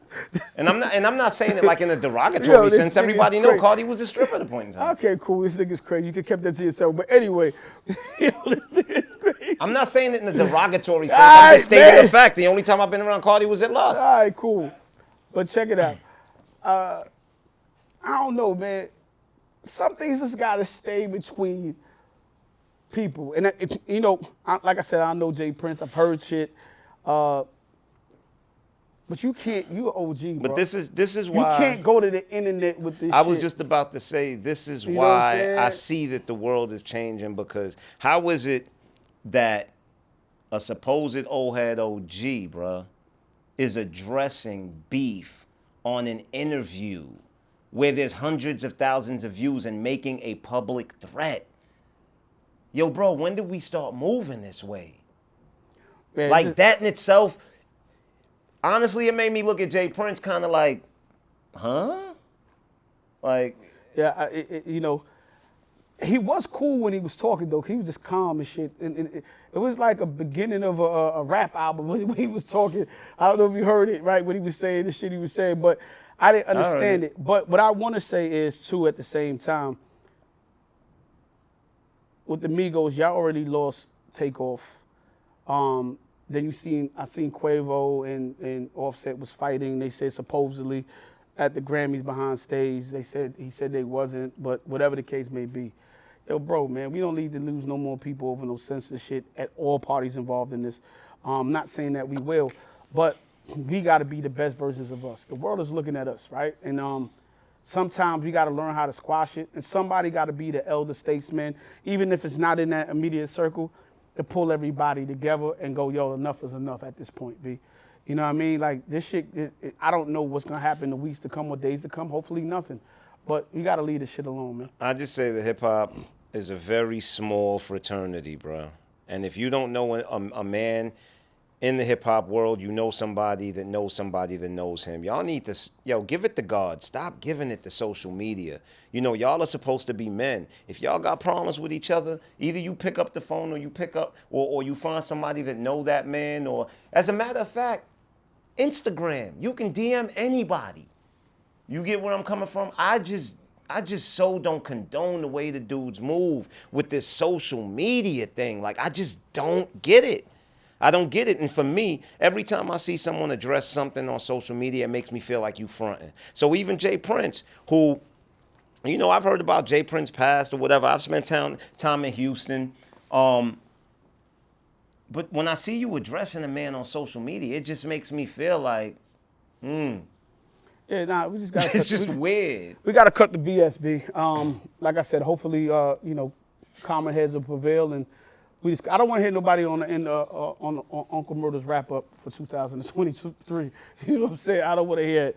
A: And I'm not, and I'm not saying it like in a derogatory
B: Yo,
A: sense. Everybody know. Cardi was a stripper at the point in time.
B: okay, cool. This nigga's crazy. You could kept that to yourself. But anyway, yo, this nigga's crazy.
A: I'm not saying it in a derogatory sense.
B: All
A: I'm just
B: right,
A: stating the fact. The only time I've been around Cardi was at Lust.
B: All right, cool. But check it out. Uh, I don't know, man. Some things just gotta stay between people, and it, you know, I, like I said, I know J. Prince. I've heard shit, uh, but you can't. You an OG, bro.
A: But this is this is why you
B: can't go to the internet with this.
A: I was
B: shit.
A: just about to say this is
B: You know what I'm
A: why? I see that the world is changing because how is it that a supposed old head OG, bruh, is addressing beef on an interview where there's hundreds of thousands of views and making a public threat? Yo, bro, when did we start moving this way? Like
B: just-
A: that in itself, honestly, it made me look at J. Prince kind of like, huh? Like,
B: Yeah, I, it, you know, he was cool when he was talking though. He was just calm and shit. And, and it, it was like a beginning of a, a rap album when, when he was talking. I don't know if you heard it right when he was saying the shit he was saying, but I didn't understand
A: it.
B: it. But what I want to say is too at the same time. With the Migos, y'all already lost Takeoff. Um, then you seen I seen Quavo and, and Offset was fighting. They said supposedly at the Grammys behind stage. They said he said they wasn't, but whatever the case may be. Yo, bro, man, we don't need to lose no more people over no senseless shit at all parties involved in this. Um, not saying that we will, but we got to be the best versions of us. The world is looking at us, right? And um, sometimes we got to learn how to squash it, and somebody got to be the elder statesman, even if it's not in that immediate circle, to pull everybody together and go, yo, enough is enough at this point, B. You know what I mean? Like this shit, it, it- I don't know what's gonna happen the weeks to come or days to come. Hopefully nothing, but we gotta leave this shit alone, man.
A: I just say that hip hop is a very small fraternity, bro. And if you don't know a, a man in the hip hop world, you know somebody that knows somebody that knows him. Y'all need to, yo, give it to God. Stop giving it to social media. You know, y'all are supposed to be men. If y'all got problems with each other, either you pick up the phone or you pick up, or, or you find somebody that know that man. Or, as a matter of fact, Instagram, you can DM anybody. You get where I'm coming from? I just I just so don't condone the way the dudes move with this social media thing. Like I just don't get it. I don't get it. And for me, every time I see someone address something on social media, it makes me feel like you fronting. So even J. Prince, who, you know, I've heard about J. Prince past or whatever. I've spent time time in Houston. Um, but when I see you addressing a man on social media, it just makes me feel like hmm.
B: Yeah, nah, we just gotta.
A: it's
B: cut-
A: just
B: we,
A: weird.
B: we gotta cut the BSB. Um, like I said, hopefully, uh, you know, common heads will prevail and We just, I don't want to hear nobody on the in the, uh, on, on Uncle Murda's wrap up for 2023. You know what I'm saying? I don't want to hear it.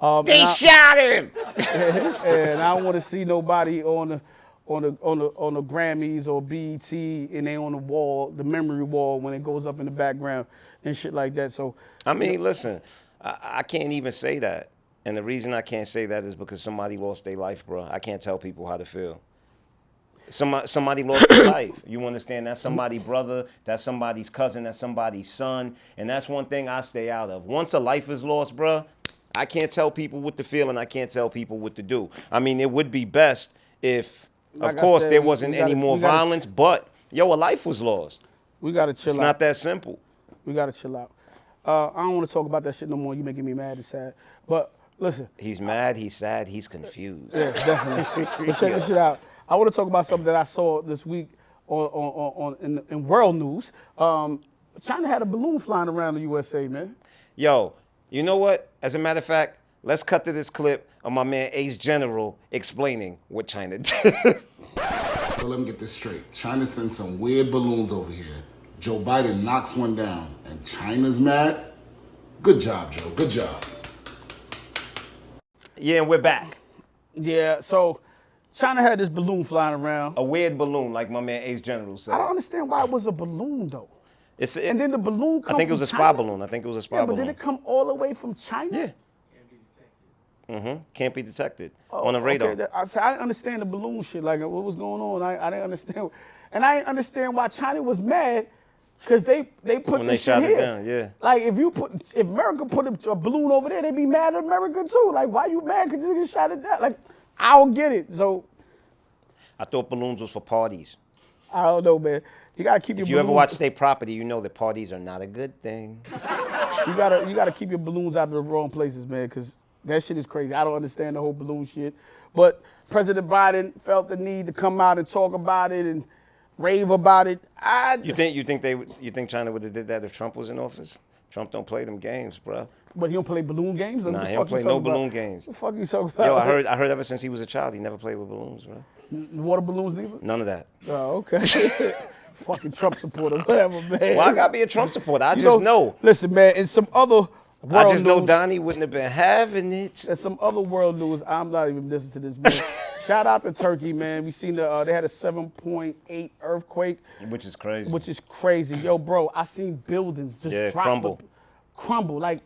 B: Um,
A: They
B: I-
A: shot him.
B: and I don't want to see nobody on the on the on the on the Grammys or BET and they on the wall, the memory wall when it goes up in the background and shit like that. So
A: I mean, listen, I, I can't even say that. And the reason I can't say that is because somebody lost their life, bro. I can't tell people how to feel. Somebody, somebody lost their life. You understand? That's somebody's brother. That's somebody's cousin. That's somebody's son. And that's one thing I stay out of. Once a life is lost, bruh, I can't tell people what to feel and I can't tell people what to do. I mean, it would be best if,
B: Like
A: of course,
B: said,
A: there wasn't
B: gotta-
A: any more
B: gotta-
A: violence. But yo, a life was lost.
B: we gotta chill
A: It's
B: out.
A: It's not that simple.
B: We gotta chill out. Uh, I don't want to talk about that shit no more. You making me mad and sad. But listen,
A: He's mad. He's sad. He's confused.
B: Yeah, definitely. but check this shit out. I want to talk about something that I saw this week on, on, on, on in, in world news. Um, China had a balloon flying around the USA, man.
A: Yo, you know what? As a matter of fact, let's cut to this clip of my man Ace General explaining what China did.
E: So let me get this straight. China sent some weird balloons over here. Joe Biden knocks one down, and China's mad? Good job, Joe. Good job.
A: yeah, and we're back.
B: Yeah, so China had this balloon flying around.
A: A weird balloon, like my man Ace General said.
B: I don't understand why it was a balloon though.
A: It's, it,
B: And then the balloon.
A: I think it was a spy
B: China?
A: balloon. I think it was a spy balloon.
B: Yeah, but
A: balloon.
B: did it come all the way from China?
A: Yeah. Mm-hmm. Can't be detected
B: Oh,
A: on a radar.
B: Okay, I, so I didn't understand the balloon shit. Like, what was going on? I, I didn't understand, and I didn't understand why China was mad because they they put
A: When
B: the
A: they
B: shit
A: shot it
B: here.
A: down, yeah.
B: Like, if you put if America put a, a balloon over there, they'd be mad at America too. Like, why you mad? Because you just shot it down. Like, I don't get it. So
A: I thought balloons was for parties.
B: I don't know, man. You gotta keep your
A: If you ever
B: balloons-
A: watch State Property, you know that parties are not a good thing.
B: You gotta you gotta keep your balloons out of the wrong places, man, because that shit is crazy. I don't understand the whole balloon shit. But President Biden felt the need to come out and talk about it and rave about it. I
A: You think you think they would- you think China would have did that if Trump was in office? Trump don't play them games, bro.
B: but he don't play balloon games.
A: Nah, he don't play no balloon games.
B: What the fuck you talking about?
A: Yo, I heard I heard ever since he was a child, he never played with balloons, bro.
B: Water balloons neither.
A: None of that.
B: Oh, okay. Fucking Trump supporter, whatever, man.
A: Well, I gotta be a Trump supporter. I
B: You
A: just know.
B: Listen, man. In some other world
A: I just know Donnie wouldn't have been having it.
B: And some other world news. I'm not even listening to this. Man. Shout out to Turkey, man. We seen the uh, they had a 7.8 earthquake,
A: Which is crazy.
B: which is crazy. Yo, bro, I seen buildings just
A: Yeah, crumble.
B: crumble. Like,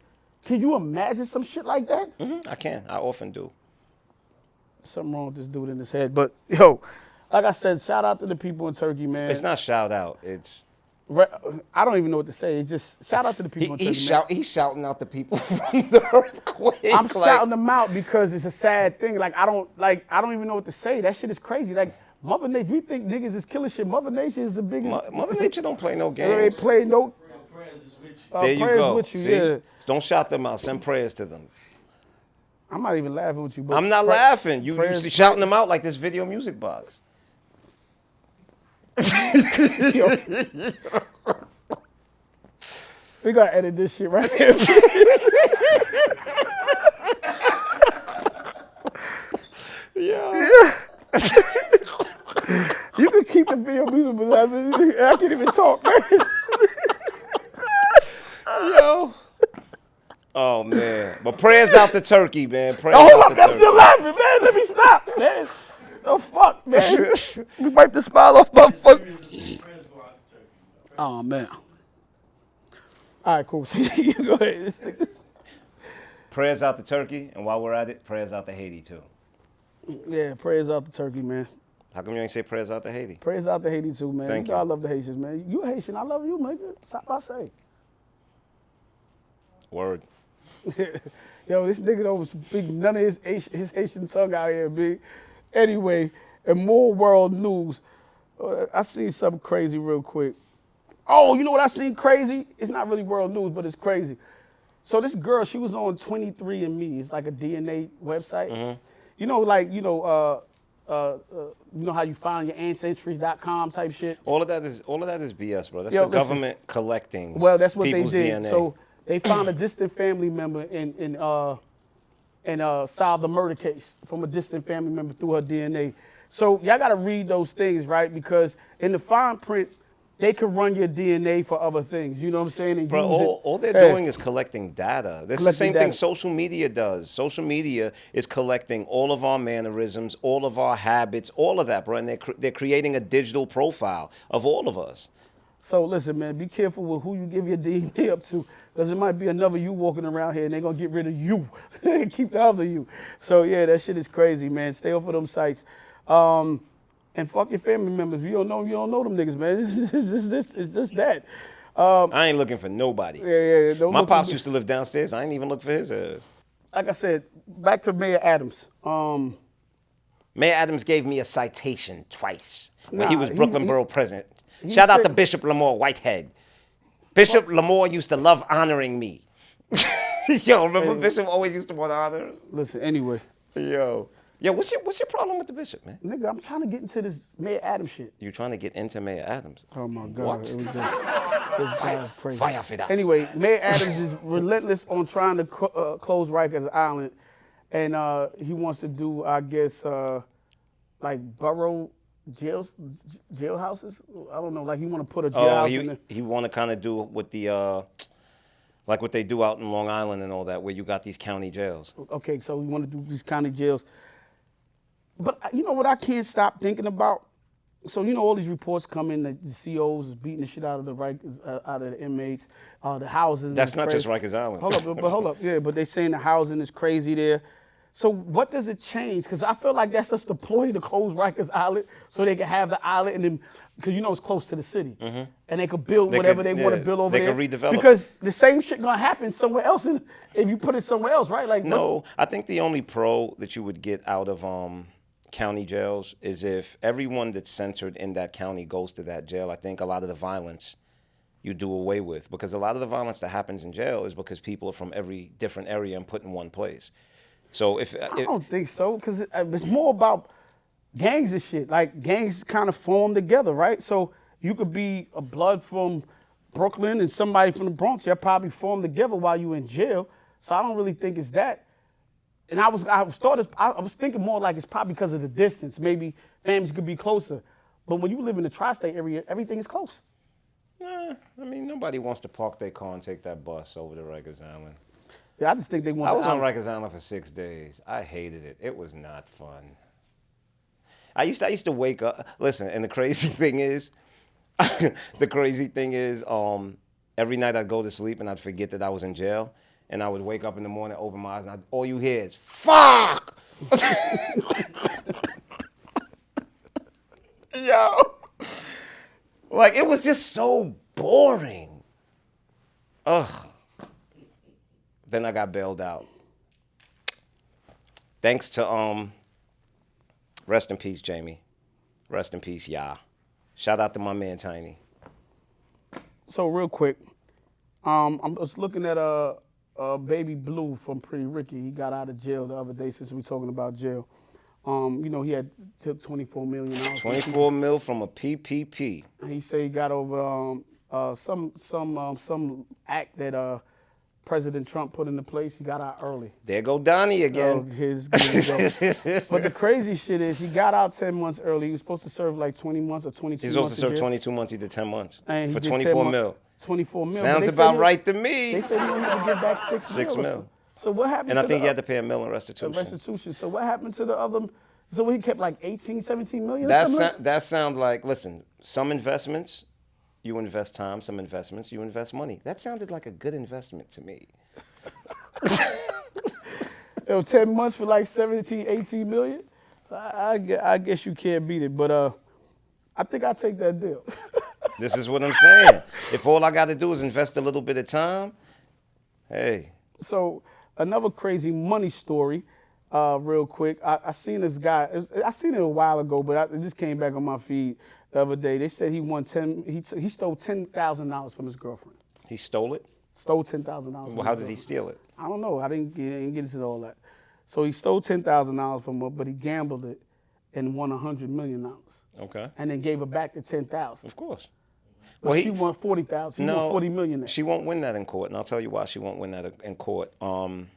B: can you imagine some shit like that?
A: Mhm, I can. I often do.
B: Something wrong with this dude in his head. But yo, like I said, shout out to the people in Turkey, man.
A: It's not shout out. It's
B: Re- I don't even know what to say. It's just shout out to the
A: he,
B: people in Turkey,
A: he's
B: man.
A: shout he's shouting out the people from the earthquake.
B: I'm
A: like,
B: shouting them out because it's a sad thing. Like I don't like I don't even know what to say. That shit is crazy. Like Mother Nature, we think niggas is killing shit. Mother Nature is the biggest.
A: Mother Nature don't play no games.
B: They ain't
A: games.
B: play no. Uh,
A: There you
B: prayers
A: go.
B: With you,
A: See?
B: yeah.
A: Don't shout them out. Send prayers to them.
B: I'm not even laughing with you. But
A: I'm not
B: pray-
A: laughing. You, you
B: prayers-
A: shouting them out like this video music box.
B: We gotta edit this shit right here.
A: Yeah.
B: you can keep the video music, but I, I can't even talk, man.
A: Yo. Oh man. But prayers out to Turkey, man. Prayers
B: Oh, hold
A: out
B: up,
A: to
B: I'm
A: Turkey.
B: still laughing, man. Let me stop, man. Oh fuck, man. we wipe the smile off my fuck. Oh man. All right, cool. you go ahead.
A: Prayers out to Turkey, and while we're at it, prayers out to Haiti too.
B: Yeah, prayers out to Turkey, man.
A: How come you ain't say prayers out to Haiti?
B: Prayers out to Haiti too, man.
A: Thank
B: you know
A: you.
B: I love the Haitians, man. You Haitian, I love you, nigga. Stop I say.
A: Word.
B: Yo, this nigga don't speak none of his Haitian, his Haitian tongue out here, big. Anyway, and more world news, uh, I seen something crazy real quick. Oh, you know what I seen crazy? It's not really world news, but it's crazy. So this girl, she was on 23andMe. It's like a DNA website.
A: Mm-hmm.
B: You know, like you know, uh, uh, uh, you know how you find your ancestry.com type shit.
A: All of that is all of that is BS, bro. That's
B: Yo,
A: the
B: listen.
A: government collecting.
B: Well, that's what
A: people's
B: they did.
A: DNA.
B: So they found a distant family member in in uh and uh solved the murder case from a distant family member through her DNA. So y'all gotta read those things, right? Because in the fine print, they could run your DNA for other things. You know what I'm saying? And
A: Bro,
B: use it.
A: all, all they're
B: Yeah.
A: doing is collecting data. That's the same thing social media does. Social media is collecting all of our mannerisms, all of our habits, all of that, bro. And they're, cr- they're creating a digital profile of all of us.
B: So listen, man, be careful with who you give your DNA up to, because it might be another you walking around here, and they're gonna get rid of you and keep the other you. So yeah, that shit is crazy, man. Stay off of them sites, um, and fuck your family members. If you don't know, you don't know them niggas, man. It's just this, it's just that. Um,
A: I ain't looking for nobody.
B: yeah, yeah, yeah.
A: My pops used to live downstairs. I ain't even look for his ass.
B: like I said, back to Mayor Adams. Um,
A: Mayor Adams gave me a citation twice when he was Brooklyn
B: he-
A: Borough president. Shout out to Bishop Lamor Whitehead. Bishop Lamor used to love honoring me. Yo, remember Bishop always used to want to honor us?
B: listen, anyway,
A: Yo. Yo, what's your what's your problem with the bishop, man?
B: nigga, I'm trying to get into this Mayor Adams shit.
A: You're trying to get into Mayor Adams.
B: Oh my God.
A: What?
B: Here we go. This is crazy.
A: fire for that.
B: Anyway, Mayor Adams is relentless on trying to cl- uh, close Rikers Island. And uh, he wants to do, I guess, uh, like borough jails, j- jailhouses. I don't know. Like he want to put a jailhouse
A: Oh,
B: in
A: he he want to kind of do with the uh, like what they do out in Long Island and all that, where you got these county jails.
B: Okay, so we want to do these county jails. But uh, you know what I can't stop thinking about? So you know all these reports come in that the COs is beating the shit out of the right uh, out of the inmates, uh, the houses.
A: That's not just
B: crazy.
A: Rikers Island.
B: Hold up, but, but hold up, yeah. But they saying the housing is crazy there. So what does it change? Because I feel like that's just a ploy to close Rikers Island so they can have the island and then because you know it's close to the city and they could build
A: Mm-hmm. They
B: whatever
A: could-
B: they want to build over
A: they
B: there.
A: could redevelop.
B: Because the same shit gonna happen somewhere else in, if you put it somewhere else, right? Like
A: No, I think the only pro that you would get out of um, county jails is if everyone that's censored in that county goes to that jail. I think a lot of the violence you do away with because a lot of the violence that happens in jail is because people are from every different area and put in one place. So if,
B: I
A: if
B: don't think so, because it, uh, it's more about gangs and shit. Like gangs kind of form together, right? So you could be a blood from Brooklyn and somebody from the Bronx. They'll probably form together while you in jail. So I don't really think it's that. And I was I was started I, I was thinking more like it's probably because of the distance. Maybe families could be closer. But when you live in the tri-state area, everything is close.
A: Nah, I mean, nobody wants to park their car and take that bus over to Rikers Island.
B: Yeah, I just think they want.
A: I was on. Rikers Island for six days. I hated it. It was not fun. I used to, I used to wake up. Listen, and the crazy thing is, the crazy thing is, um, every night I'd go to sleep and I'd forget that I was in jail, and I would wake up in the morning, open my eyes, and I'd, all you hear is "fuck." Yo, like it was just so boring. Ugh. Then I got bailed out. Thanks to um rest in peace, Jamie. Rest in peace, y'all. Shout out to my man Tiny.
B: So real quick, um, I was looking at a, a Baby Blue from Pretty Ricky. He got out of jail the other day since we talking about jail. Um, you know, he had took 24 million dollars.
A: 24 mil from a PPP.
B: He said he got over um, uh, some some um, some act that uh, President Trump put into place. He got out early.
A: There go Donnie again.
B: his, his but the crazy shit is he got out 10 months early. He was supposed to serve like 20 months or 22
A: He's
B: months.
A: supposed to serve 22 months, he did 10 months.
B: And
A: for 24 mil.
B: 24 mil.
A: Sounds about right to me.
B: They said he wanted to get back six,
A: Six
B: mil.
A: mil.
B: So what happened
A: And I think
B: the,
A: he had to pay a mil in restitution.
B: restitution? So what happened to the other? So he kept like 18, 17 million?
A: That,
B: like-
A: that sound like, listen, some investments, you invest time, some investments, you invest money. That sounded like a good investment to me.
B: it was 10 months for like 17, 18 million? So I, I, I guess you can't beat it. But uh, I think I'll take that deal.
A: This is what I'm saying. if all I got to do is invest a little bit of time, hey,
B: so another crazy money story, uh, real quick. I, I seen this guy. I seen it a while ago, but I, it just came back on my feed the other day. They said he won ten. He he stole ten thousand dollars from his girlfriend.
A: he stole it.
B: Stole ten thousand dollars.
A: Well, how did he steal it?
B: I don't know. I didn't get, didn't get into all that. So he stole ten thousand dollars from her, but he gambled it and won a hundred million dollars,
A: Okay,
B: and then gave her back the ten thousand.
A: of course.
B: Well, she won forty thousand. He
A: no,
B: won forty million. There.
A: She won't win that in court, and I'll tell you why she won't win that in court. Um,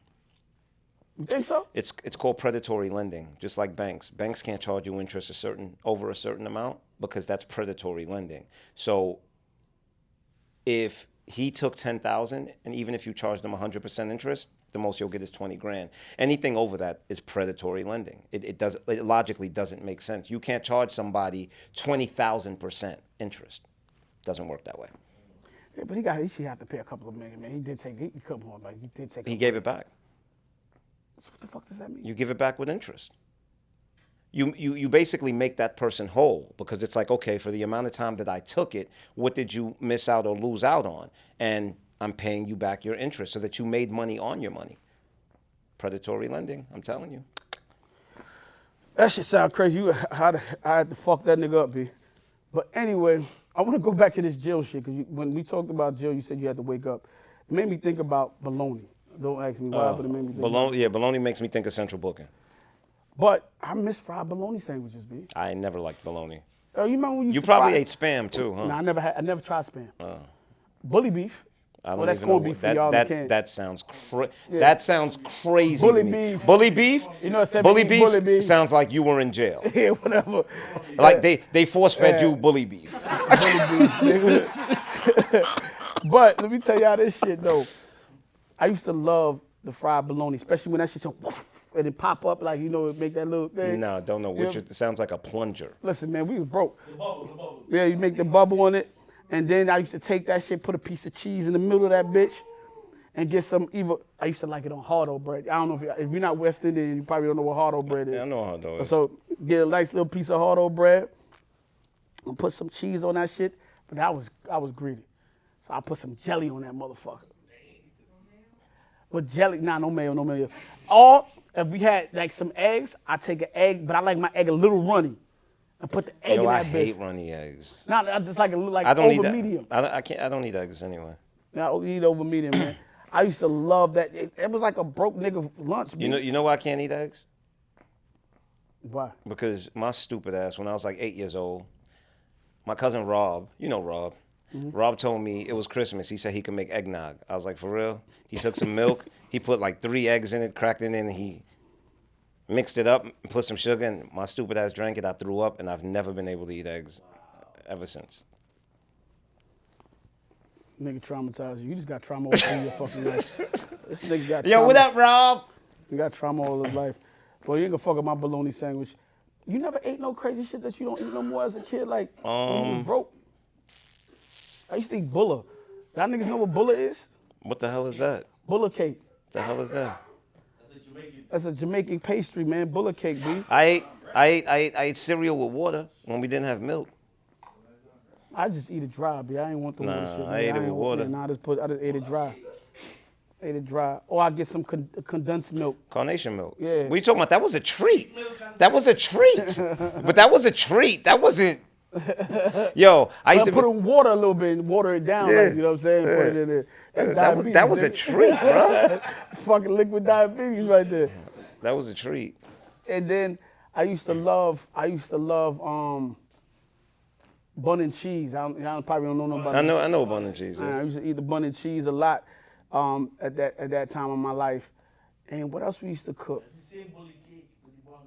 B: you think so?
A: it's it's called predatory lending, just like banks. Banks can't charge you interest a certain over a certain amount because that's predatory lending. So if he took ten thousand, and even if you charged him hundred percent interest, the most you'll get is twenty grand. Anything over that is predatory lending. It, it does it logically doesn't make sense. You can't charge somebody twenty thousand percent interest. Doesn't work that way.
B: Yeah, but he got he should have to pay a couple of million, man. He did take he come on, like he did take.
A: He gave it back.
B: what the fuck does that mean?
A: You give it back with interest. You, you, you basically make that person whole because it's like, okay, for the amount of time that I took it, what did you miss out or lose out on? And I'm paying you back your interest so that you made money on your money. Predatory lending, I'm telling you.
B: That shit sound crazy. You, I, had to, I had to fuck that nigga up, B. But anyway, I want to go back to this jail shit because when we talked about jail you said you had to wake up. It made me think about baloney. Don't ask me why, uh, but it made me think.
A: Bologna, yeah, baloney makes me think of central booking.
B: But I miss fried bologna sandwiches, B.
A: I never liked bologna.
B: Oh, you remember when you
A: You probably
B: fry-
A: ate spam too, huh?
B: No, I never had. I never tried spam. Uh. Bully beef.
A: I oh, don't
B: well, that's corned
A: what-
B: beef for
A: that,
B: y'all
A: that,
B: that
A: that sounds cra- that sounds crazy.
B: Bully
A: to me.
B: beef.
A: Bully beef.
B: You know, of
A: bully beef,
B: bully beef-
A: sounds like you were in jail.
B: yeah, whatever.
A: Like they they force fed you bully beef.
B: But let me tell y'all this shit though. I used to love the fried bologna, especially when that shit so and it pop up like you know it make that little thing.
A: No, don't know which.
B: Yeah.
A: It sounds like a plunger.
B: Listen, man, we was broke. Yeah, you make the bubble on it, and then I used to take that shit, put a piece of cheese in the middle of that bitch, and get some evil. I used to like it on hardo bread. I don't know if, you- if you're not West Indian, you probably don't know what hardo bread is.
A: Yeah, I know how to.
B: So get a nice little piece of hardo bread, and put some cheese on that shit. But I was I was greedy, so I put some jelly on that motherfucker. With jelly, nah, no mayo, no mayo. Or if we had like some eggs, I take an egg, but I like my egg a little runny, and put the egg
A: Yo,
B: in
A: I
B: that
A: hate
B: bitch.
A: runny eggs.
B: Nah, I just like a little like
A: I don't
B: over
A: need that.
B: medium.
A: I, don't- I can't. I don't eat eggs anyway.
B: I eat over medium, man. I used to love that. It, it was like a broke nigga lunch.
A: You know. You know why I can't eat eggs?
B: why?
A: Because my stupid ass, when I was like eight years old, my cousin Rob, you know Rob, Rob told me it was Christmas. He said he could make eggnog. I was like, for real? He took some milk, he put like three eggs in it, cracked it in, and he mixed it up, and put some sugar, and my stupid ass drank it. I threw up, and I've never been able to eat eggs ever since.
B: Nigga traumatized you. You just got trauma all through your fucking life. This nigga got
A: Yo,
B: trauma.
A: what up, Rob?
B: You got trauma all his life. Well, you ain't gonna fuck up my bologna sandwich. You never ate no crazy shit that you don't eat no more as a kid, like when you
A: Um,
B: was broke. I used to eat bulla. Y'all niggas know what bulla is?
A: What the hell is that?
B: Bulla cake.
A: The hell is that?
B: That's a Jamaican pastry, man. Bulla cake, B.
A: I ate, I ate, I ate, I ate cereal with water when we didn't have milk.
B: I just eat it dry, B. I ain't want the water
A: Nah. I ate it with water.
B: Nah, I just put, I just ate it dry. Ate it dry. Or I get some con- condensed milk.
A: Carnation milk.
B: Yeah.
A: What you talking about? That was a treat. That was a treat. but that was a treat. That wasn't. Yo, I
B: I
A: used to.
B: put it in water a little bit and water it down,
A: Yeah.
B: like, you know what I'm saying? Put it in there. That's
A: that was that was a treat, bro.
B: Fucking liquid diabetes right there.
A: That was a treat.
B: And then I used to love, I used to love um, bun and cheese. I don't, y'all probably don't know no about
A: I know. I know bun and cheese.
B: I used to eat the bun and cheese a lot um, at that at that time of my life. And what else we used to cook?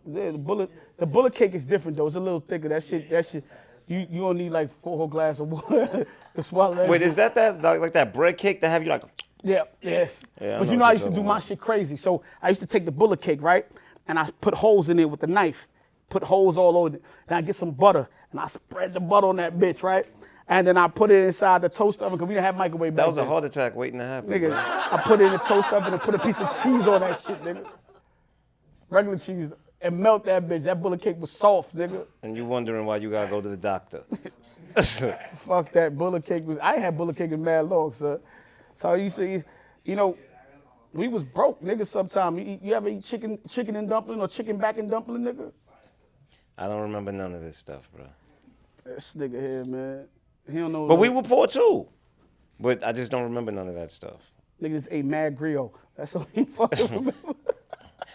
B: Yeah, the bulla the bulla cake is different though. It's a little thicker. That shit that shit you you don't need like four whole glass of water to swallow that.
A: Wait, is that that like, like that bread cake that have you like?
B: Yeah, yes.
A: Yeah,
B: but you know I used to do my shit crazy. So I used to take the bulla cake, right? And I put holes in it with the knife. Put holes all over it. And I get some butter and I spread the butter on that bitch, right? And then I put it inside the toast oven because we didn't have microwave
A: That was a
B: then.
A: heart attack waiting to happen.
B: Nigga. I put it in the toast oven and put a piece of cheese on that shit, nigga. Regular cheese. And melt that bitch. That bulla cake was soft, nigga.
A: And you wondering why you gotta go to the doctor.
B: Fuck that bulla cake was. I had bulla cake in mad long, sir. So you see, you know, we was broke, nigga. Sometime you, you ever eat chicken, chicken and dumpling or chicken back and dumpling, nigga?
A: I don't remember none of this stuff, bro.
B: This nigga here, man. He don't know.
A: But we were poor too. But I just don't remember none of that stuff.
B: nigga just ate mad griot. That's all he fucking remember.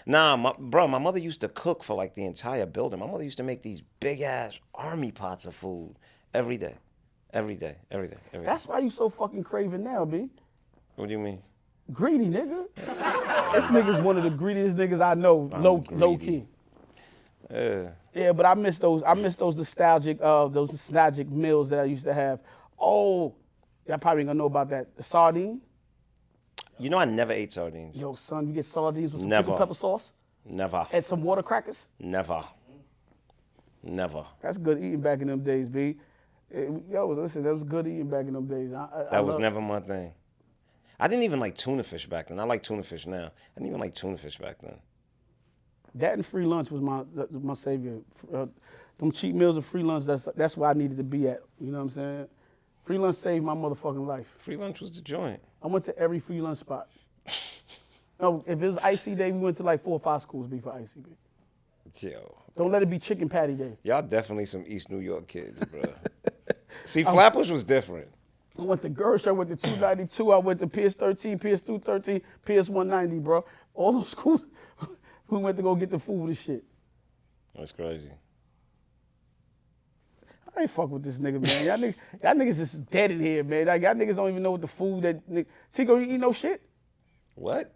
A: Nah, my, bro, my mother used to cook for like the entire building. My mother used to make these big ass army pots of food every day, every day, every day, every day.
B: That's why you so fucking craving now, b.
A: What do you mean?
B: Greedy, nigga. this nigga's one of the greediest niggas I know. low, low
A: greedy.
B: key.
A: Yeah.
B: Yeah, but I miss those. I miss those nostalgic, uh, those nostalgic meals that I used to have. Oh, Y'all probably ain't gonna know about that. The sardine.
A: You know, I never ate sardines.
B: Yo, son, you get sardines with some
A: Never.
B: pickle pepper sauce
A: Never.
B: and some water crackers.
A: Never. Never.
B: That's good eating back in them days, B. Eh, Yo, listen, that was good eating back in them days. I, I, I
A: That was
B: love-
A: never my thing. I didn't even like tuna fish back then. I like tuna fish now. I didn't even like tuna fish back then.
B: That and free lunch was my my savior. Uh, them cheap meals and free lunch. That's that's where I needed to be at. You know what I'm saying? Free lunch saved my motherfucking life.
A: Free lunch was the joint.
B: I went to every free lunch spot. no, if it was IC day, we went to like four or five schools before ICB.
A: Yo.
B: Don't let it be chicken patty day.
A: Y'all definitely some East New York kids, bro. See, Flatbush was different.
B: I went to Gersh, I went to 292, I went to PS 13, PS 213, PS 190, bro. All those schools, we went to go get the food and shit.
A: That's crazy.
B: I ain't fuck with this nigga, man. Y'all niggas, y'all niggas is dead in here, man. Like, y'all niggas don't even know what the food that nigga. Tico, you eat no shit?
A: What?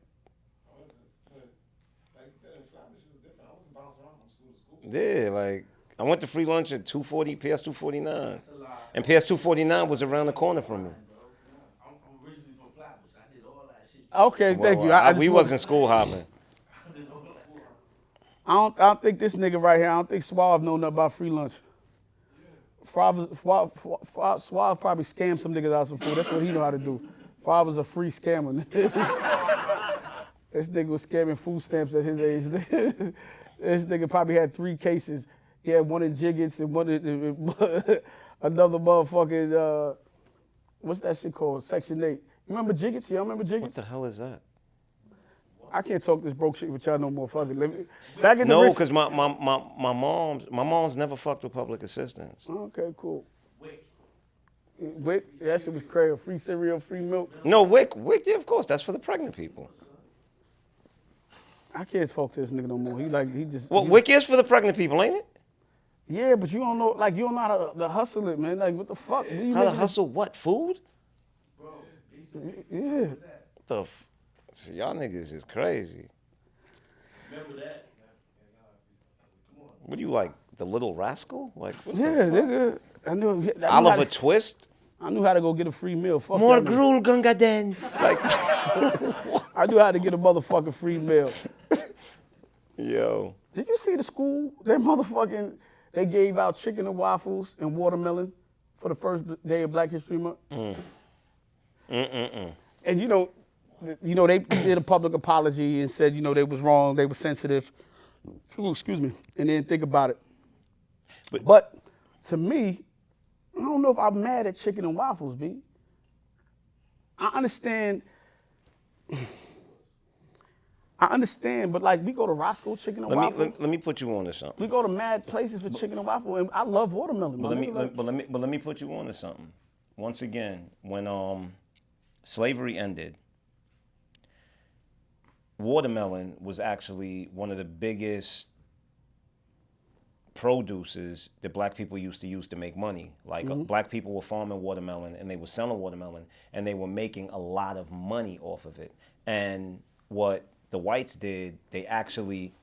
E: Like you said, in Flatbush, it was different. I wasn't bouncing around from school to school.
A: Yeah, like I went to free lunch at 240, PS 249. And PS 249 was around the corner from me.
F: I'm, I'm originally from Flatbush. I did all that shit.
B: Okay, thank
A: Well,
B: you. I, I
A: we wasn't school hopping.
F: I did all that.
B: I don't, I don't think this nigga right here, I don't think Suave know nothing about free lunch. Suave, Suave, probably scammed some niggas out some food. That's what he know how to do. Was a free scammer. this nigga was scamming food stamps at his age. this nigga probably had three cases. He had one in Jiggetts and one in another motherfucking, uh, what's that shit called? Section 8. You remember Jiggetts? Y'all remember Jiggetts?
A: What the hell is that?
B: I can't talk this broke shit with y'all no more. Fuck it. Let me, back in the
A: No,
B: rich-
A: because my, my, my, my mom's my mom's never fucked with public assistance.
B: Okay, cool.
F: WIC.
B: WIC, Yeah, that shit was crazy. Free cereal, free milk.
A: No, WIC, WIC, yeah, of course, that's for the pregnant people.
B: I can't talk to this nigga no more. He like he just.
A: Well,
B: he-
A: WIC is for the pregnant people, ain't it?
B: Yeah, but you don't know, like you don't know how to, to hustle it, man. Like what the fuck? You
A: How to
B: making
A: hustle what? Food?
B: this- Yeah.
A: What the f- See, y'all niggas is crazy.
F: Remember that?
A: What do you like? The little rascal? Like what the
B: Yeah,
A: fuck?
B: nigga. I knew. I knew, how
A: Oliver
B: to,
A: Twist?
B: I knew how to go get a free meal. Fuck
A: More
B: that nigga.
A: gruel gungaden. Like
B: I knew how to get a motherfucking free meal.
A: Yo.
B: Did you see the school? That motherfucking they gave out chicken and waffles and watermelon for the first day of Black History Month.
A: Mm-mm-mm.
B: and you know, th- you know they did a public apology and said you know they was wrong, they were sensitive. Ooh, excuse me, and then think about it.
A: But-
B: But, to me, I don't know if I'm mad at chicken and waffles, B. I understand. I understand, but like we go to Roscoe Chicken and Waffles.
A: Let me let, let me put you on to something.
B: we go to mad places for chicken and waffle, and I love watermelon.
A: But let me let, but let me but let me put you on to something. Once again, when um slavery ended, watermelon was actually one of the biggest produces that black people used to use to make money. Like uh, black people were farming watermelon and they were selling watermelon and they were making a lot of money off of it. And what the whites did, they actually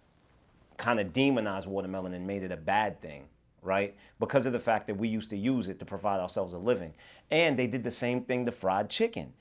A: kind of demonized watermelon and made it a bad thing, right? Because of the fact that we used to use it to provide ourselves a living. And they did the same thing to fried chicken.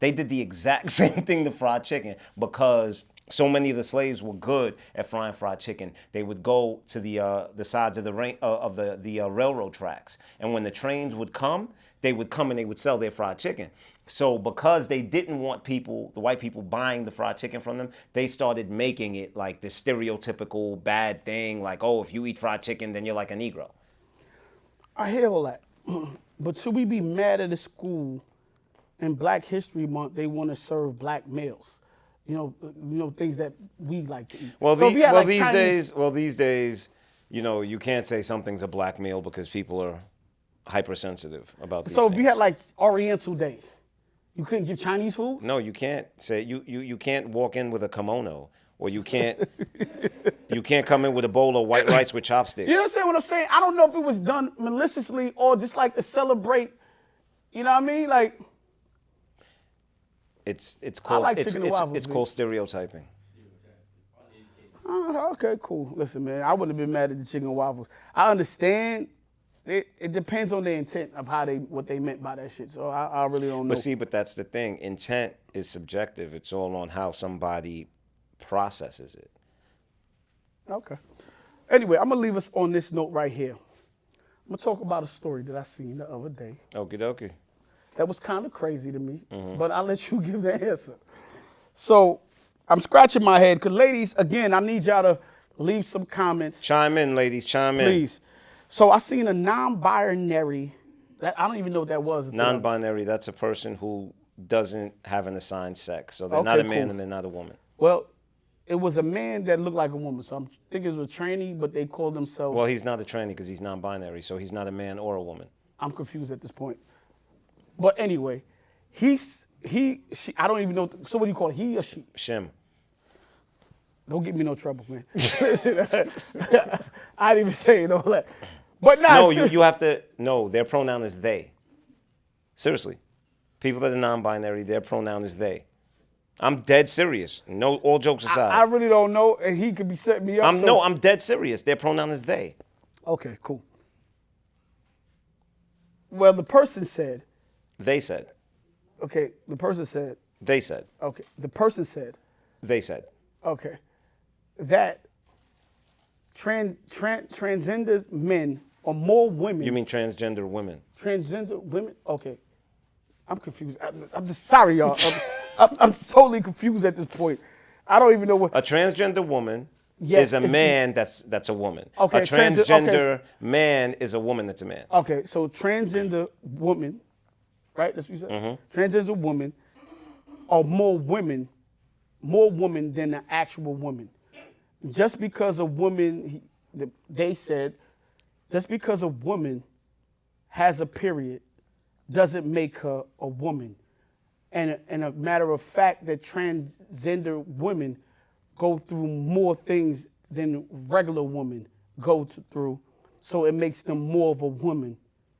A: They did the exact same thing to fried chicken because so many of the slaves were good at frying fried chicken. They would go to the uh, the sides of the ra- uh, of the the uh, railroad tracks, and when the trains would come, they would come and they would sell their fried chicken. So because they didn't want people, the white people, buying the fried chicken from them, they started making it like this stereotypical bad thing, like oh, if you eat fried chicken, then you're like a Negro.
B: I hear all that, but should we be mad at the school in Black History Month? They want to serve black meals, you know, you know things that we like to eat.
A: Well,
B: So
A: the-
B: we had,
A: well
B: like,
A: these
B: Chinese-
A: days, well these days, you know, you can't say something's a black meal because people are hypersensitive about these
B: So if
A: things.
B: you had like Oriental Day, you couldn't give Chinese food.
A: no, you can't say you, you you can't walk in with a kimono, or you can't you can't come in with a bowl of white rice with chopsticks.
B: You understand what I'm saying? I don't know if it was done maliciously or just like to celebrate. You know what I mean? Like,
A: It's it's called
B: like
A: it's
B: chicken and
A: it's,
B: waffles,
A: it's called stereotyping.
B: uh, okay, cool. Listen, man, I wouldn't have been mad at the chicken and waffles. I understand it, it depends on the intent of how they what they meant by that shit. So I, I really don't know.
A: But see, but that's the thing. Intent is subjective. It's all on how somebody processes it.
B: Okay. Anyway, I'm gonna leave us on this note right here. I'm gonna talk about a story that I seen the other day
A: Okie dokie.
B: That was kind of crazy to me,
A: Mm-hmm.
B: but I'll let you give the answer. So I'm scratching my head because, ladies, again, I need y'all to leave some comments,
A: Chime in, ladies. Chime in.
B: please. So I seen a non-binary. That I don't even know what that was.
A: Non-binary. That's a person who doesn't have an assigned sex. So they're not a man
B: cool.
A: and they're not a woman.
B: Well, it was a man that looked like a woman. So I'm thinking it was a trainee, but they called themselves.
A: Well, he's not a tranny because he's non-binary. So he's not a man or a woman.
B: I'm confused at this point. But anyway, he's he she I don't even know. So what do you call it? He or she?
A: Shim.
B: Don't give me no trouble, man. I didn't even say it all that. But nah,
A: No, you, you have to. No, their pronoun is they. Seriously. People that are non-binary, their pronoun is they. I'm dead serious. No, all jokes aside.
B: I really don't know, and he could be setting me up.
A: I'm
B: so-
A: no, I'm dead serious. Their pronoun is they.
B: Okay, cool. Well, the person said,
A: They said.
B: okay, the person said,
A: They said.
B: okay, the person said,
A: They said.
B: okay, that trans, trans, transgender men or more women.
A: You mean transgender women?
B: transgender women? Okay, I'm confused. I'm, I'm just sorry, y'all. I'm, I'm, I'm totally confused at this point. I don't even know what.
A: A transgender woman
B: Yes,
A: is a man that's that's a woman.
B: Okay,
A: a
B: trans- okay.
A: transgender man is a woman that's a man.
B: Okay, so transgender woman, right? That's what you said.
A: Mm-hmm.
B: Transgender women are more women, more women than the actual woman. Just because a woman, he- they said, just because a woman has a period doesn't make her a woman. And, and a matter of fact that transgender women go through more things than regular women go to, through. So it makes them more of a woman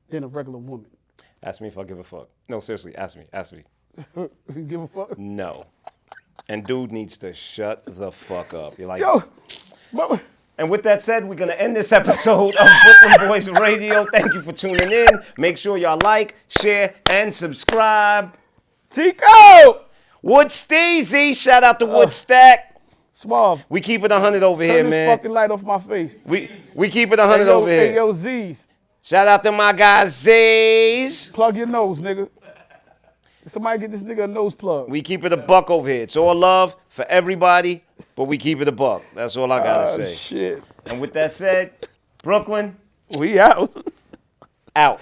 B: than a regular woman.
A: Ask me if I give a fuck. No, seriously, ask me. Ask me.
B: Give a fuck?
A: No. And dude needs to shut the fuck up. You're like,
B: Yo, but,
A: And with that said, we're gonna end this episode of Brooklyn Boys Radio. Thank you for tuning in. Make sure y'all like, share, and subscribe.
B: Tico!
A: Wood Steezy, shout out to Wood Stack.
B: Suave.
A: We keep it 100 over here,
B: Turn this
A: man.
B: fucking light off my face.
A: We we keep it 100
B: Hey, yo,
A: over
B: hey,
A: here.
B: yo, Z's.
A: Shout out to my guy Z's.
B: Plug your nose, nigga. Somebody get this nigga a nose plug.
A: We keep it a buck over here. It's all love for everybody, but we keep it a buck. That's all I gotta
B: Ah,
A: say.
B: shit.
A: And with that said, Brooklyn
B: We out.
A: out.